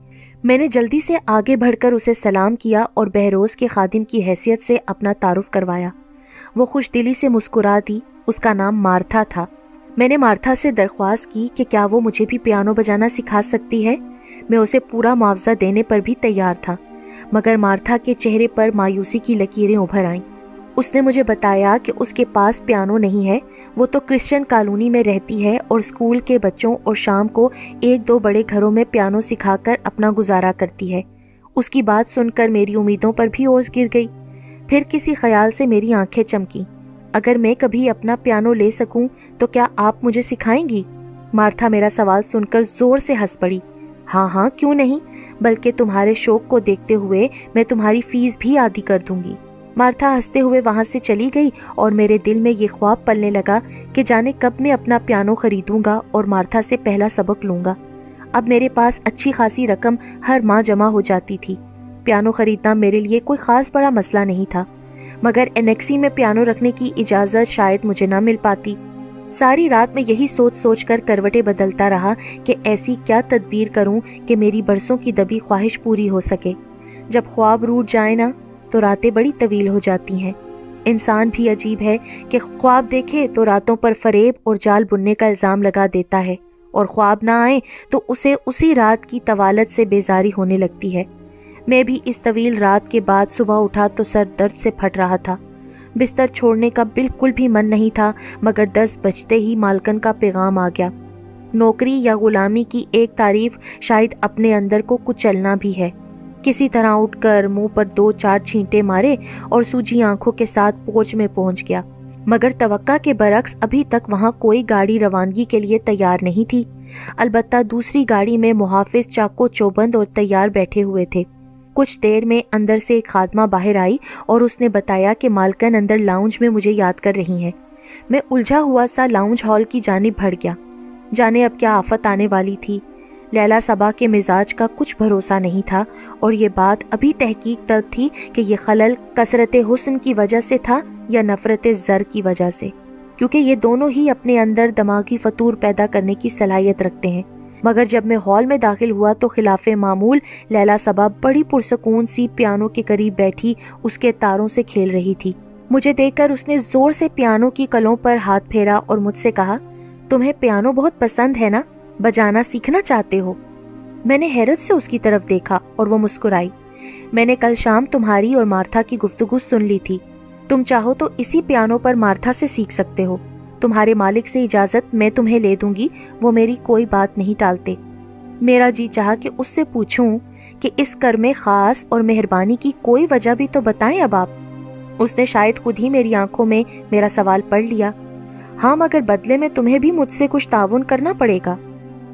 میں نے جلدی سے آگے بڑھ کر اسے سلام کیا اور بہروز کے خادم کی حیثیت سے اپنا تعارف کروایا۔ وہ خوش دلی سے مسکرا دی، اس کا نام مارتھا تھا۔ میں نے مارتھا سے درخواست کی کہ کیا وہ مجھے بھی پیانو بجانا سکھا سکتی ہے؟ میں اسے پورا معاوضہ دینے پر بھی تیار تھا، مگر مارتھا کے چہرے پر مایوسی کی لکیریں ابھر آئیں۔ اس نے مجھے بتایا کہ اس کے پاس پیانو نہیں ہے، وہ تو کرسچن کالونی میں رہتی ہے اور اسکول کے بچوں اور شام کو ایک دو بڑے گھروں میں پیانو سکھا کر اپنا گزارا کرتی ہے۔ اس کی بات سن کر میری امیدوں پر بھی اوز گر گئی۔ پھر کسی خیال سے میری آنکھیں چمکی اگر میں کبھی اپنا پیانو لے سکوں تو کیا آپ مجھے سکھائیں گی؟ مارتھا میرا سوال سن کر زور سے ہنس پڑی۔ ہاں ہاں کیوں نہیں؟ بلکہ تمہارے شوق کو دیکھتے ہوئے میں تمہاری فیس بھی آدھی کر دوں گی۔ مارتھا ہنستے ہوئے وہاں سے چلی گئی اور میرے دل میں یہ خواب پلنے لگا کہ جانے کب میں اپنا پیانو خریدوں گا اور مارتھا سے پہلا سبق لوں گا۔ اب میرے پاس اچھی خاصی رقم ہر ماہ جمع ہو جاتی تھی۔ پیانو خریدنا میرے لیے کوئی خاص بڑا مسئلہ نہیں تھا، مگر انیکسی میں پیانو رکھنے کی اجازت شاید مجھے نہ مل پاتی۔ ساری رات میں یہی سوچ سوچ کر کروٹے بدلتا رہا کہ ایسی کیا تدبیر کروں کہ میری برسوں کی دبی خواہش پوری ہو سکے۔ جب خواب روٹ جائے نا، تو راتیں بڑی طویل ہو جاتی ہیں۔ انسان بھی عجیب ہے کہ خواب دیکھے تو راتوں پر فریب اور جال بننے کا الزام لگا دیتا ہے، اور خواب نہ آئے تو اسے اسی رات کی طوالت سے بیزاری ہونے لگتی ہے۔ میں بھی اس طویل رات کے بعد صبح اٹھا تو سر درد سے پھٹ رہا تھا۔ بستر چھوڑنے کا بالکل بھی من نہیں تھا، مگر دس بجتے ہی مالکن کا پیغام آ گیا۔ نوکری یا غلامی کی ایک تعریف شاید اپنے اندر کو کچھ چلنا بھی ہے۔ کسی طرح اٹھ کر منہ پر دو چار چھینٹے مارے اور سوجی آنکھوں کے ساتھ پوچھ میں پہنچ گیا۔ مگر توقع کے برعکس ابھی تک وہاں کوئی گاڑی روانگی کے لیے تیار نہیں تھی۔ البتہ دوسری گاڑی میں محافظ چاکو چوبند اور تیار بیٹھے ہوئے تھے۔ کچھ دیر میں اندر سے ایک خادمہ باہر آئی اور اس نے بتایا کہ مالکن اندر لاؤنج میں مجھے یاد کر رہی ہیں۔ میں الجھا ہوا سا لاؤنج ہال کی جانب بڑھ گیا۔ جانے اب کیا آفت آنے والی تھی۔ لیلا صبا کے مزاج کا کچھ بھروسہ نہیں تھا اور یہ بات ابھی تحقیق تک تھی کہ یہ خلل کثرت حسن کی وجہ سے تھا یا نفرت زر کی وجہ سے۔ کیونکہ یہ دونوں ہی اپنے اندر دماغی فطور پیدا کرنے کی صلاحیت رکھتے ہیں۔ مگر جب میں ہال میں داخل ہوا تو خلاف معمول لیلا سبا بڑی پرسکون سی پیانو کے قریب بیٹھی اس کے تاروں سے کھیل رہی تھی۔ مجھے دیکھ کر اس نے زور سے پیانو کی کلوں پر ہاتھ پھیرا اور مجھ سے کہا، تمہیں پیانو بہت پسند ہے نا؟ بجانا سیکھنا چاہتے ہو۔ میں نے حیرت سے اس کی طرف دیکھا اور وہ مسکرائی۔ میں نے کل شام تمہاری اور مارتھا کی گفتگو سن لی تھی۔ تم چاہو تو اسی پیانو پر مارتھا سے سیکھ سکتے ہو۔ تمہارے مالک سے اجازت میں تمہیں لے دوں گی، وہ میری کوئی بات نہیں ٹالتے۔ میرا جی چاہا کہ اس سے پوچھوں کہ اس کر میں خاص اور مہربانی کی کوئی وجہ بھی تو بتائیں اب آپ۔ اس نے شاید خود ہی میری آنکھوں میں میرا سوال پڑھ لیا۔ ہاں مگر بدلے میں تمہیں بھی مجھ سے کچھ تعاون کرنا پڑے گا۔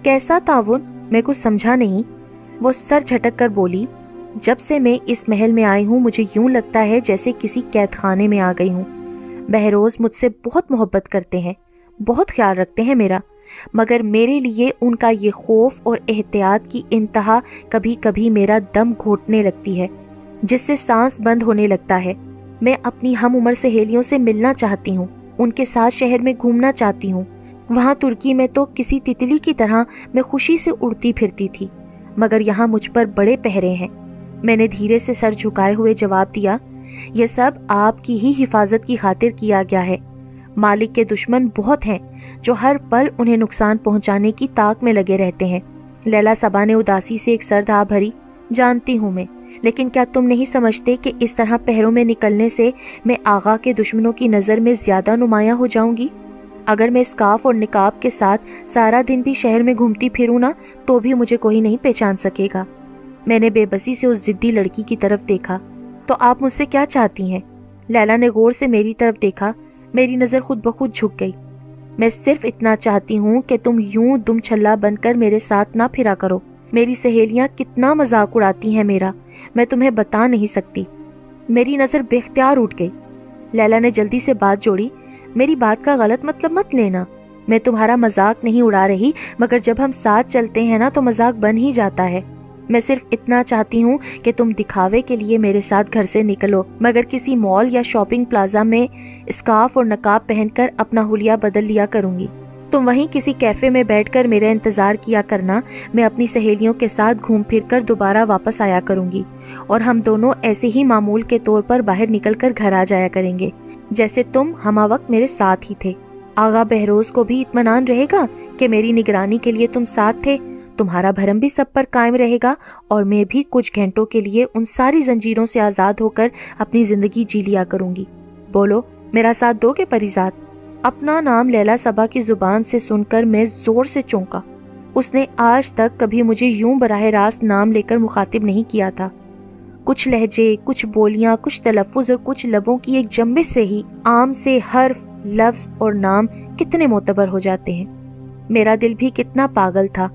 کیسا تعاون؟ میں کچھ سمجھا نہیں۔ وہ سر جھٹک کر بولی، جب سے میں اس محل میں آئی ہوں، مجھے یوں لگتا ہے جیسے کسی قید خانے میں آ گئی ہوں۔ بہروز مجھ سے بہت محبت کرتے ہیں، بہت خیال رکھتے ہیں میرا۔ مگر میرے لیے ان کا یہ خوف اور احتیاط کی انتہا کبھی کبھی میرا دم گھوٹنے لگتی ہے، جس سے سانس بند ہونے لگتا ہے۔ میں اپنی ہم عمر سہیلیوں سے ملنا چاہتی ہوں، ان کے ساتھ شہر میں گھومنا چاہتی ہوں۔ وہاں ترکی میں تو کسی تتلی کی طرح میں خوشی سے اڑتی پھرتی تھی، مگر یہاں مجھ پر بڑے پہرے ہیں۔ میں نے دھیرے سے سر جھکائے ہوئے جواب دیا یہ سب آپ کی ہی حفاظت کی خاطر کیا گیا ہے۔ مالک کے دشمن بہت ہیں جو ہر پل انہیں نقصان پہنچانے کی طاق میں لگے رہتے ہیں۔ لیلا سبا نے اداسی سے ایک سرد آ بھری، جانتی ہوں میں، لیکن کیا تم نہیں سمجھتے کہ اس طرح پہروں میں نکلنے سے میں آغا کے دشمنوں کی نظر میں زیادہ نمایاں ہو جاؤں گی؟ اگر میں اسکاف اور نکاب کے ساتھ سارا دن بھی شہر میں گھومتی پھروں نا، تو بھی مجھے کوئی نہیں پہچان سکے گا۔ میں نے بے بسی سے اس زدی لڑکی کی طرف دیکھا۔ تو آپ مجھ سے کیا چاہتی ہیں؟ لیلا نے غور سے میری طرف دیکھا، میری نظر خود بخود جھک گئی۔ میں صرف اتنا چاہتی ہوں کہ تم یوں دم چھلا بن کر میرے ساتھ نہ پھرا کرو۔ میری سہیلیاں کتنا مذاق اڑاتی ہیں میرا، میں تمہیں بتا نہیں سکتی۔ میری نظر بے اختیار اٹھ گئی۔ لیلا نے جلدی سے بات جوڑی۔ میری بات کا غلط مطلب مت لینا۔ میں تمہارا مذاق نہیں اڑا رہی، مگر جب ہم ساتھ چلتے ہیں نا تو مذاق بن ہی جاتا ہے۔ میں صرف اتنا چاہتی ہوں کہ تم دکھاوے کے لیے میرے ساتھ گھر سے نکلو، مگر کسی مال یا شاپنگ پلازا میں اسکارف اور نقاب پہن کر اپنا حلیہ بدل لیا کروں گی۔ تم وہیں کسی کیفے میں بیٹھ کر میرا انتظار کیا کرنا، میں اپنی سہیلیوں کے ساتھ گھوم پھر کر دوبارہ واپس آیا کروں گی۔ اور ہم دونوں ایسے ہی معمول کے طور پر باہر نکل کر گھر آ جایا کریں گے، جیسے تم ہما وقت میرے ساتھ ہی تھے۔ آغا بہروز کو بھی اطمینان رہے گا کہ میری نگرانی کے لیے تم ساتھ تھے۔ تمہارا بھرم بھی سب پر قائم رہے گا اور میں بھی کچھ گھنٹوں کے لیے ان ساری زنجیروں سے آزاد ہو کر اپنی زندگی جی لیا کروں گی۔ بولو، میرا ساتھ دو گے پریزاد؟ اپنا نام لیلا سبا کی زبان سے سن کر میں زور سے چونکا۔ اس نے آج تک کبھی مجھے یوں براہ راست نام لے کر مخاطب نہیں کیا تھا۔ کچھ لہجے، کچھ بولیاں، کچھ تلفظ اور کچھ لبوں کی ایک جمبش سے ہی عام سے حرف، لفظ اور نام کتنے معتبر ہو جاتے ہیں۔ میرا دل بھی کتنا پاگل تھا۔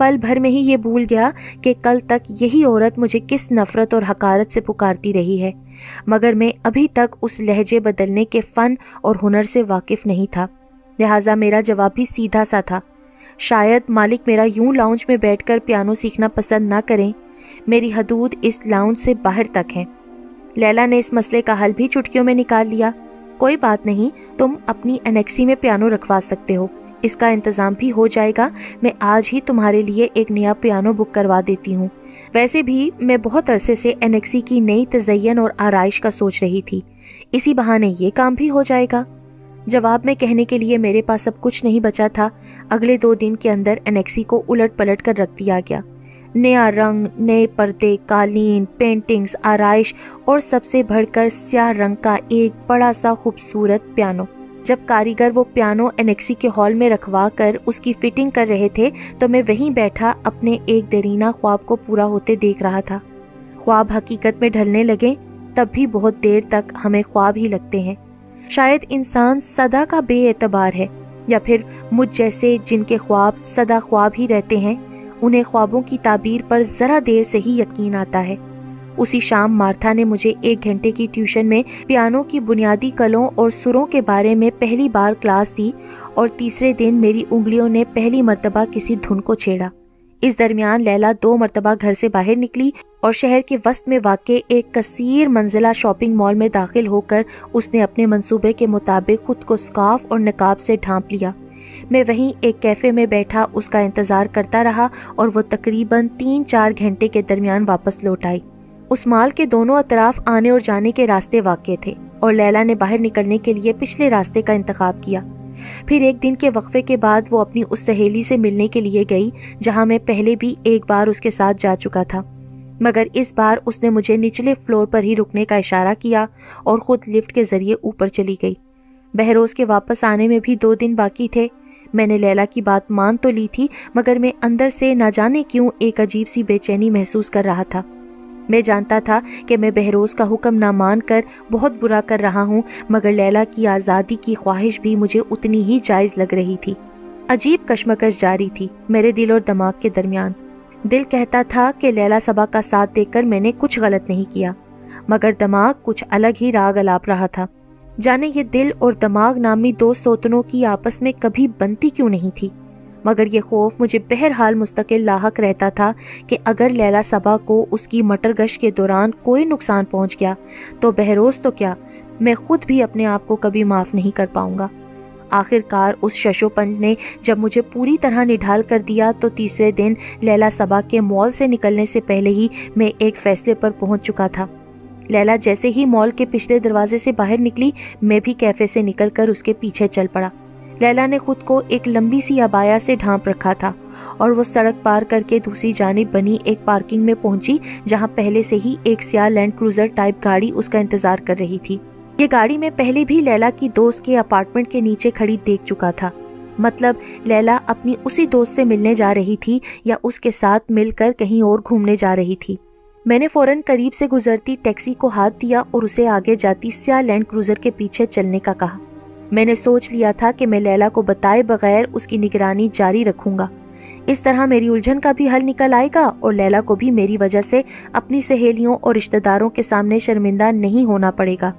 پل بھر میں ہی یہ بھول گیا کہ کل تک یہی عورت مجھے کس نفرت اور حکارت سے پکارتی رہی ہے۔ مگر میں ابھی تک اس لہجے بدلنے کے فن اور ہنر سے واقف نہیں تھا۔ لہٰذا میرا جواب بھی سیدھا سا تھا۔ شاید مالک میرا یوں لاؤنج میں بیٹھ کر پیانو سیکھنا پسند نہ کریں۔ میری حدود اس لاؤنج سے باہر تک ہیں۔ لیلا نے اس مسئلے کا حل بھی چٹکیوں میں نکال لیا۔ کوئی بات نہیں، تم اپنی انیکسی میں پیانو رکھوا سکتے ہو۔ اس کا انتظام بھی ہو جائے گا۔ میں آج ہی تمہارے لیے ایک نیا پیانو بک کروا دیتی ہوں۔ ویسے بھی میں بہت عرصے سے انیکسی کی نئی تزین اور آرائش کا سوچ رہی تھی۔ اسی بہانے یہ کام بھی ہو جائے گا۔ جواب میں کہنے کے لیے میرے پاس اب کچھ نہیں بچا تھا۔ اگلے دو دن کے اندر انیکسی کو الٹ پلٹ کر رکھ دیا گیا۔ نیا رنگ، نئے پردے، قالین پینٹنگز آرائش اور سب سے بڑھ کر سیاہ رنگ کا ایک بڑا سا خوبصورت پیانو۔ جب کاریگر وہ پیانو انیکسی کے ہال میں رکھوا کر اس کی فٹنگ کر رہے تھے تو میں وہیں بیٹھا اپنے ایک درینہ خواب کو پورا ہوتے دیکھ رہا تھا۔ خواب حقیقت میں ڈھلنے لگے، تب بھی بہت دیر تک ہمیں خواب ہی لگتے ہیں۔ شاید انسان صدا کا بے اعتبار ہے یا پھر مجھ جیسے جن کے خواب صدا خواب ہی رہتے ہیں، انہیں خوابوں کی تعبیر پر ذرا دیر سے ہی یقین آتا ہے۔ اسی شام مارتھا نے مجھے ایک گھنٹے کی ٹیوشن میں پیانو کی بنیادی کلوں اور سروں کے بارے میں پہلی بار کلاس دی اور تیسرے دن میری انگلیوں نے پہلی مرتبہ کسی دھن کو چھیڑا۔ اس درمیان لیلا دو مرتبہ گھر سے باہر نکلی اور شہر کے وسط میں واقع ایک کثیر منزلہ شاپنگ مال میں داخل ہو کر اس نے اپنے منصوبے کے مطابق خود کو سکاف اور نقاب سے ڈھانپ لیا۔ میں وہیں ایک کیفے میں بیٹھا، اس کا انتظار کرتا رہا اور وہ تقریباً تین چار گھنٹے کے درمیان واپس لوٹ آئی۔ اس مال کے دونوں اطراف آنے اور جانے کے راستے واقع تھے اور لیلا نے باہر نکلنے کے لیے پچھلے راستے کا انتخاب کیا۔ پھر ایک دن کے وقفے کے بعد وہ اپنی اس سہیلی سے ملنے کے لیے گئی جہاں میں پہلے بھی ایک بار اس کے ساتھ جا چکا تھا۔ مگر اس بار اس نے مجھے نچلے فلور پر ہی رکنے کا اشارہ کیا اور خود لفٹ کے ذریعے اوپر چلی گئی۔ بہروز کے واپس آنے میں بھی دو دن باقی تھے۔ میں نے لیلا کی بات مان تو لی تھی، مگر میں اندر سے نہ جانے کیوں ایک عجیب سی بے چینی محسوس کر رہا تھا۔ میں جانتا تھا کہ میں بہروز کا حکم نہ مان کر بہت برا کر رہا ہوں، مگر لیلا کی آزادی کی خواہش بھی مجھے اتنی ہی جائز لگ رہی تھی۔ عجیب کشمکش جاری تھی میرے دل اور دماغ کے درمیان۔ دل کہتا تھا کہ لیلا سبا کا ساتھ دے کر میں نے کچھ غلط نہیں کیا، مگر دماغ کچھ الگ ہی راگ الاپ رہا تھا۔ جانے یہ دل اور دماغ نامی دو سوتنوں کی آپس میں کبھی بنتی کیوں نہیں تھی؟ مگر یہ خوف مجھے بہرحال مستقل لاحق رہتا تھا کہ اگر لیلا سبا کو اس کی مٹر گش کے دوران کوئی نقصان پہنچ گیا تو بہروز تو کیا میں خود بھی اپنے آپ کو کبھی معاف نہیں کر پاؤں گا۔ آخر کار اس ششو پنج نے جب مجھے پوری طرح نڈھال کر دیا تو تیسرے دن لیلا سبا کے مال سے نکلنے سے پہلے ہی میں ایک فیصلے پر پہنچ چکا تھا۔ لیلا جیسے ہی مال کے پچھلے دروازے سے باہر نکلی، میں بھی کیفے سے نکل کر اس کے پیچھے چل پڑا۔ لیلا نے خود کو ایک لمبی سی ابایا سے ڈھانپ رکھا تھا اور وہ سڑک پار کر کے دوسری جانب بنی ایک پارکنگ میں پہنچی جہاں پہلے سے ہی ایک سیاہ لینڈ کروزر ٹائپ گاڑی اس کا انتظار کر رہی تھی۔ یہ گاڑی میں پہلے بھی لیلا کی دوست کے اپارٹمنٹ کے نیچے کھڑی دیکھ چکا تھا۔ مطلب لیلا اپنی اسی دوست سے ملنے جا رہی تھی یا اس کے ساتھ مل کر کہیں اور گھومنے جا رہی تھی۔ میں نے فوراً قریب سے گزرتی ٹیکسی کو ہاتھ دیا اور اسے آگے جاتی سیاہ لینڈ کروزر کے پیچھے چلنے کا کہا۔ میں نے سوچ لیا تھا کہ میں لیلا کو بتائے بغیر اس کی نگرانی جاری رکھوں گا۔ اس طرح میری الجھن کا بھی حل نکل آئے گا اور لیلا کو بھی میری وجہ سے اپنی سہیلیوں اور رشتہ داروں کے سامنے شرمندہ نہیں ہونا پڑے گا۔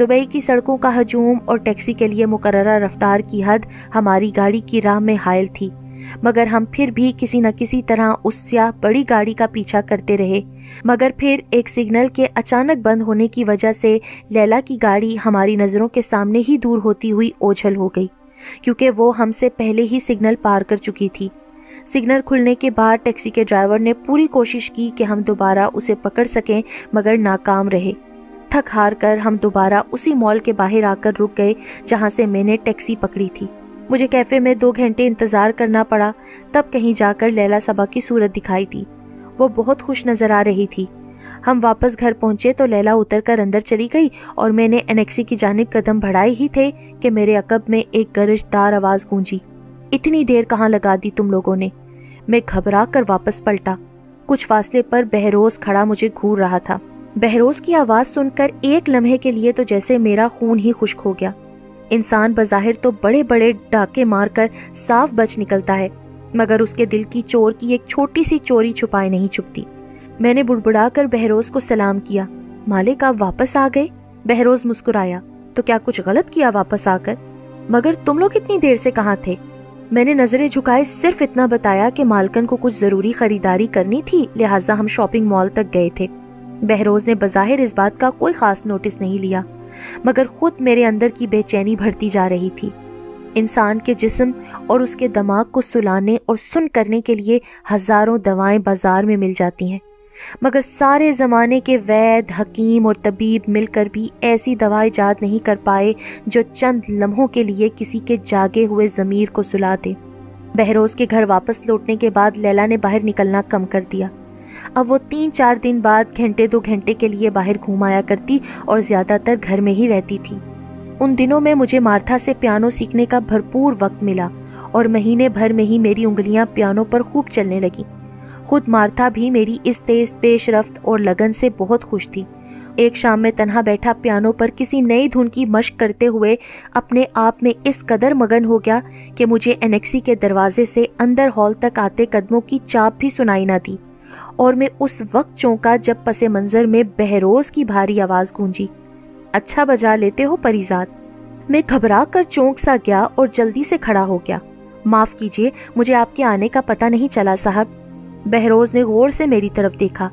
دبئی کی سڑکوں کا ہجوم اور ٹیکسی کے لیے مقررہ رفتار کی حد ہماری گاڑی کی راہ میں حائل تھی۔ مگر ہم پھر بھی کسی نہ کسی طرح اس سیاہ بڑی گاڑی کا پیچھا کرتے رہے۔ مگر پھر ایک سگنل کے اچانک بند ہونے کی وجہ سے لیلا کی گاڑی ہماری نظروں کے سامنے ہی دور ہوتی ہوئی اوجھل ہو گئی، کیونکہ وہ ہم سے پہلے ہی سگنل پار کر چکی تھی۔ سگنل کھلنے کے بعد ٹیکسی کے ڈرائیور نے پوری کوشش کی کہ ہم دوبارہ اسے پکڑ سکیں، مگر ناکام رہے۔ تھک ہار کر ہم دوبارہ اسی مال کے باہر آ کر رک گئے، جہاں سے میں نے ٹیکسی پکڑی تھی۔ مجھے کیفے میں دو گھنٹے انتظار کرنا پڑا، تب کہیں جا کر لیلا سبا کی صورت دکھائی دی۔ وہ بہت خوش نظر آ رہی تھی۔ ہم واپس گھر پہنچے تو لیلا اتر کر اندر چلی گئی اور میں نے انیکسی کی جانب قدم بڑھائے ہی تھے کہ میرے عقب میں ایک گرج دار آواز گونجی۔ اتنی دیر کہاں لگا دی تم لوگوں نے؟ میں گھبرا کر واپس پلٹا۔ کچھ فاصلے پر بہروز کھڑا مجھے گھور رہا تھا۔ بہروز کی آواز سن کر ایک لمحے کے لیے تو جیسے میرا خون ہی خشک ہو گیا۔ انسان بظاہر تو بڑے بڑے ڈاکے مار کر صاف بچ نکلتا ہے، مگر اس کے دل کی چور کی ایک چھوٹی سی چوری چھپائے نہیں چھپتی۔ میں نے بڑبڑا کر بہروز کو سلام کیا۔ مالک، آپ واپس آ گئے؟ بہروز مسکرایا۔ تو کیا کچھ غلط کیا واپس آ کر؟ مگر تم لوگ اتنی دیر سے کہاں تھے؟ میں نے نظریں جھکائے صرف اتنا بتایا کہ مالکن کو کچھ ضروری خریداری کرنی تھی، لہٰذا ہم شاپنگ مال تک گئے تھے۔ بہروز نے بظاہر اس بات کا کوئی خاص نوٹس نہیں لیا۔ مگر خود میرے اندر کی بے چینی بڑھتی جا رہی تھی۔ انسان کے جسم اور اس کے دماغ کو سلانے اور سن کرنے کے لیے ہزاروں دوائیں بازار میں مل جاتی ہیں۔ مگر سارے زمانے کے وید، حکیم اور طبیب مل کر بھی ایسی دوا ایجاد نہیں کر پائے جو چند لمحوں کے لیے کسی کے جاگے ہوئے ضمیر کو سلا دے۔ بہروز کے گھر واپس لوٹنے کے بعد لیلا نے باہر نکلنا کم کر دیا۔ اب وہ تین چار دن بعد گھنٹے دو گھنٹے کے لیے باہر گھومایا کرتی اور زیادہ تر گھر میں ہی رہتی تھی۔ ان دنوں میں مجھے مارتھا سے پیانو سیکھنے کا بھرپور وقت ملا اور مہینے بھر میں ہی میری انگلیاں پیانو پر خوب چلنے لگی خود مارتھا بھی میری اس تیز، پیش رفت اور لگن سے بہت خوش تھی۔ ایک شام میں تنہا بیٹھا پیانو پر کسی نئی دھن کی مشق کرتے ہوئے اپنے آپ میں اس قدر مگن ہو گیا کہ مجھے انیکسی کے دروازے سے اندر ہال تک آتے قدموں کی چاپ بھی سنائی نہ دی اور میں اس وقت چونکا جب پس منظر میں بہروز کی بھاری آواز گونجی۔ اچھا بجا لیتے ہو پریزاد میں گھبرا کر چونک سا گیا اور جلدی سے کھڑا ہو گیا۔ معاف کیجیے، مجھے آپ کے آنے کا پتہ نہیں چلا صاحب۔ بہروز نے غور سے میری طرف دیکھا۔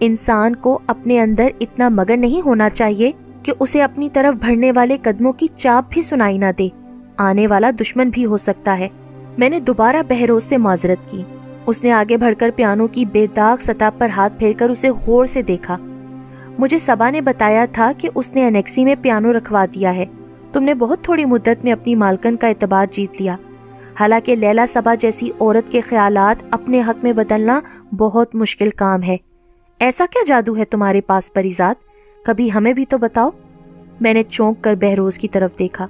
انسان کو اپنے اندر اتنا مگن نہیں ہونا چاہیے کہ اسے اپنی طرف بڑھنے والے قدموں کی چاپ بھی سنائی نہ دے۔ آنے والا دشمن بھی ہو سکتا ہے۔ میں نے دوبارہ بہروز سے معذرت کی۔ اس نے آگے بڑھ کر پیانو کی بے داغ سطح پر ہاتھ پھیر کر اسے غور سے دیکھا۔ مجھے سبا نے بتایا تھا کہ اس نے انیکسی میں پیانو رکھوا دیا ہے۔ تم نے بہت تھوڑی مدت میں اپنی مالکن کا اعتبار جیت لیا۔ حالانکہ لیلا سبا جیسی عورت کے خیالات اپنے حق میں بدلنا بہت مشکل کام ہے۔ ایسا کیا جادو ہے تمہارے پاس پریزاد کبھی ہمیں بھی تو بتاؤ۔ میں نے چونک کر بہروز کی طرف دیکھا،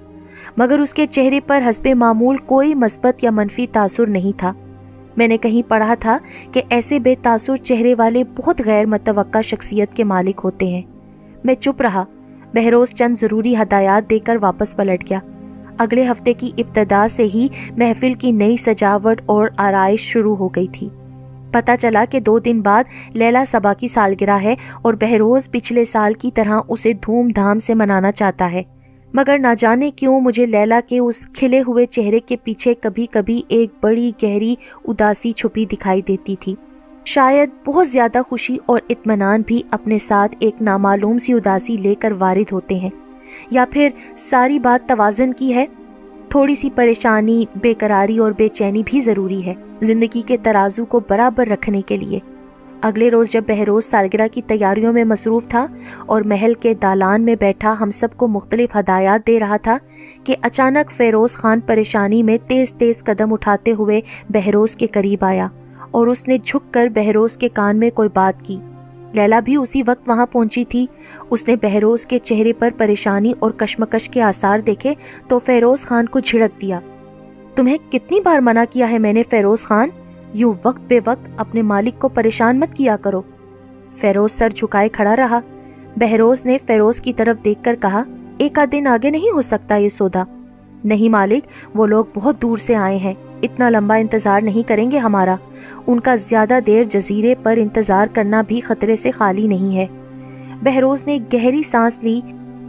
مگر اس کے چہرے پر حسب معمول کوئی مثبت یا منفی تاثر نہیں تھا۔ میں نے کہیں پڑھا تھا کہ ایسے بے تاثر چہرے والے بہت غیر متوقع شخصیت کے مالک ہوتے ہیں۔ میں چپ رہا، بہروز چند ضروری ہدایات دے کر واپس پلٹ گیا۔ اگلے ہفتے کی ابتدا سے ہی محفل کی نئی سجاوٹ اور آرائش شروع ہو گئی تھی۔ پتا چلا کہ دو دن بعد لیلا سبا کی سالگرہ ہے اور بہروز پچھلے سال کی طرح اسے دھوم دھام سے منانا چاہتا ہے۔ مگر نہ جانے کیوں مجھے لیلا کے اس کھلے ہوئے چہرے کے پیچھے کبھی کبھی ایک بڑی گہری اداسی چھپی دکھائی دیتی تھی۔ شاید بہت زیادہ خوشی اور اطمینان بھی اپنے ساتھ ایک نامعلوم سی اداسی لے کر وارد ہوتے ہیں۔ یا پھر ساری بات توازن کی ہے؟ تھوڑی سی پریشانی، بے قراری اور بے چینی بھی ضروری ہے زندگی کے ترازو کو برابر رکھنے کے لیے۔ اگلے روز جب بہروز سالگرہ کی تیاریوں میں مصروف تھا اور محل کے دالان میں بیٹھا ہم سب کو مختلف ہدایات دے رہا تھا کہ اچانک فیروز خان پریشانی میں تیز تیز قدم اٹھاتے ہوئے بہروز کے قریب آیا اور اس نے جھک کر بہروز کے کان میں کوئی بات کی۔ لیلا بھی اسی وقت وہاں پہنچی تھی۔ اس نے بہروز کے چہرے پر پریشانی اور کشمکش کے آثار دیکھے تو فیروز خان کو جھڑک دیا۔ تمہیں کتنی بار منع کیا ہے میں نے فیروز خان؟ یوں وقت بے وقت اپنے مالک کو پریشان مت کیا کرو۔ فیروز سر جھکائے کھڑا رہا۔ بہروز نے فیروز کی طرف دیکھ کر کہا، ایک آدھ دن آگے نہیں ہو سکتا یہ سودا۔ نہیں مالک، وہ لوگ بہت دور سے آئے ہیں۔ اتنا لمبا انتظار نہیں کریں گے ہمارا۔ ان کا زیادہ دیر جزیرے پر انتظار کرنا بھی خطرے سے خالی نہیں ہے۔ بہروز نے گہری سانس لی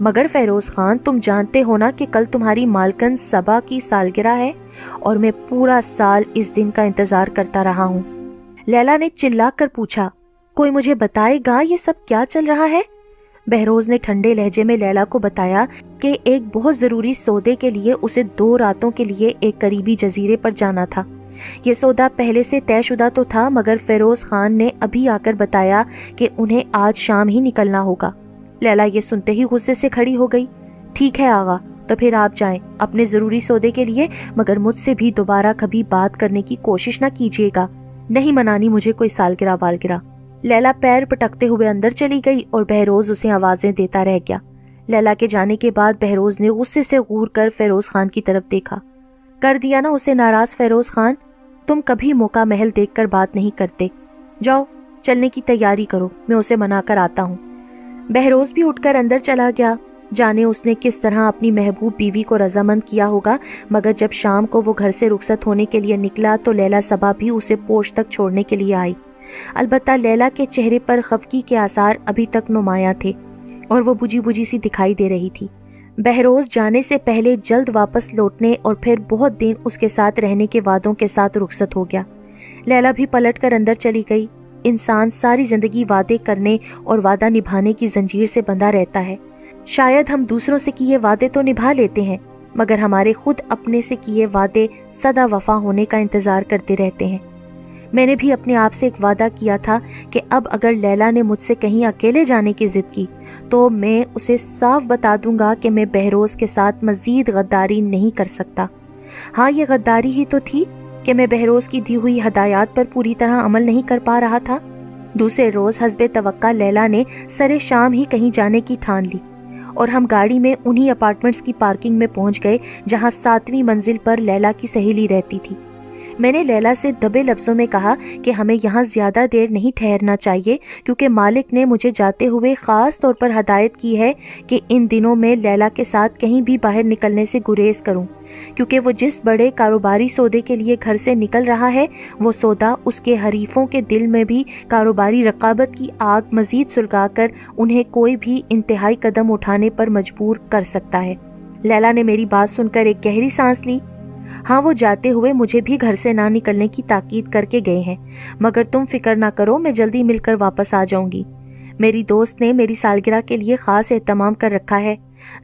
مگر فیروز خان، تم جانتے ہو نا کہ کل تمہاری مالکن سبا کی سالگرہ ہے اور میں پورا سال اس دن کا انتظار کرتا رہا ہوں۔ لیلا نے چلا کر پوچھا، کوئی مجھے بتائے گا یہ سب کیا چل رہا ہے؟ بہروز نے ٹھنڈے لہجے میں لیلا کو بتایا کہ ایک بہت ضروری سودے کے لیے اسے دو راتوں کے لیے ایک قریبی جزیرے پر جانا تھا۔ یہ سودا پہلے سے طے شدہ تو تھا، مگر فیروز خان نے ابھی آ کر بتایا کہ انہیں آج شام ہی نکلنا ہوگا۔ لیلا یہ سنتے ہی غصے سے کھڑی ہو گئی۔ ٹھیک ہے آغا، تو پھر آپ جائیں۔ اپنے ضروری سودے کے لیے، مگر مجھ سے بھی دوبارہ کبھی بات کرنے کی کوشش نہ کیجیے گا۔ نہیں منانی، مجھے کوئی سال گرا، وال گرا۔ لیلا پیر پٹکتے ہوئے اندر چلی گئی اور بہروز اسے آوازیں دیتا رہ گیا۔ لیلا کے جانے کے بعد بہروز نے غصے سے غور کر فیروز خان کی طرف دیکھا۔ کر دیا نا اسے ناراض فیروز خان۔ تم کبھی موقع محل دیکھ کر بات نہیں کرتے۔ جاؤ، چلنے کی تیاری کرو، میں اسے منا کر آتا ہوں۔ بہروز بھی اٹھ کر اندر چلا گیا۔ جانے اس نے کس طرح اپنی محبوب بیوی کو رضامند کیا ہوگا، مگر جب شام کو وہ گھر سے رخصت ہونے کے لیے نکلا تو لیلا سبا بھی اسے پوش تک چھوڑنے کے لیے آئی۔ البتہ لیلا کے چہرے پر خفکی کے آثار ابھی تک نمایاں تھے اور وہ بجی بجی سی دکھائی دے رہی تھی۔ بہروز جانے سے پہلے جلد واپس لوٹنے اور پھر بہت دن اس کے ساتھ رہنے کے وعدوں کے ساتھ رخصت ہو گیا۔ لیلا بھی پلٹ کر اندر چلی گئی۔ انسان ساری زندگی وعدے کرنے اور وعدہ نبھانے کی زنجیر سے بندھا رہتا ہے۔ شاید ہم دوسروں سے کیے وعدے تو نبھا لیتے ہیں، مگر ہمارے خود اپنے سے کیے وعدے سدا وفا ہونے کا انتظار کرتے رہتے ہیں۔ میں نے بھی اپنے آپ سے ایک وعدہ کیا تھا کہ اب اگر لیلا نے مجھ سے کہیں اکیلے جانے کی ضد کی، تو میں اسے صاف بتا دوں گا کہ میں بہروز کے ساتھ مزید غداری نہیں کر سکتا۔ ہاں یہ غداری ہی تو تھی۔ کہ میں بہروز کی دی ہوئی ہدایات پر پوری طرح عمل نہیں کر پا رہا تھا۔ دوسرے روز حسب توقع لیلا نے سرے شام ہی کہیں جانے کی ٹھان لی اور ہم گاڑی میں انہی اپارٹمنٹس کی پارکنگ میں پہنچ گئے جہاں ساتویں منزل پر لیلا کی سہیلی رہتی تھی۔ میں نے لیلا سے دبے لفظوں میں کہا کہ ہمیں یہاں زیادہ دیر نہیں ٹھہرنا چاہیے، کیونکہ مالک نے مجھے جاتے ہوئے خاص طور پر ہدایت کی ہے کہ ان دنوں میں لیلا کے ساتھ کہیں بھی باہر نکلنے سے گریز کروں۔ کیونکہ وہ جس بڑے کاروباری سودے کے لیے گھر سے نکل رہا ہے، وہ سودا اس کے حریفوں کے دل میں بھی کاروباری رقابت کی آگ مزید سلگا کر انہیں کوئی بھی انتہائی قدم اٹھانے پر مجبور کر سکتا ہے۔ لیلا نے میری بات سن کر ایک گہری سانس لی۔ ہاں وہ جاتے ہوئے مجھے بھی گھر سے نہ نکلنے کی تاکید کر کے گئے ہیں، مگر تم فکر نہ کرو، میں جلدی مل کر واپس آ جاؤں گی۔ میری دوست نے میری سالگرہ کے لیے خاص اہتمام کر رکھا ہے۔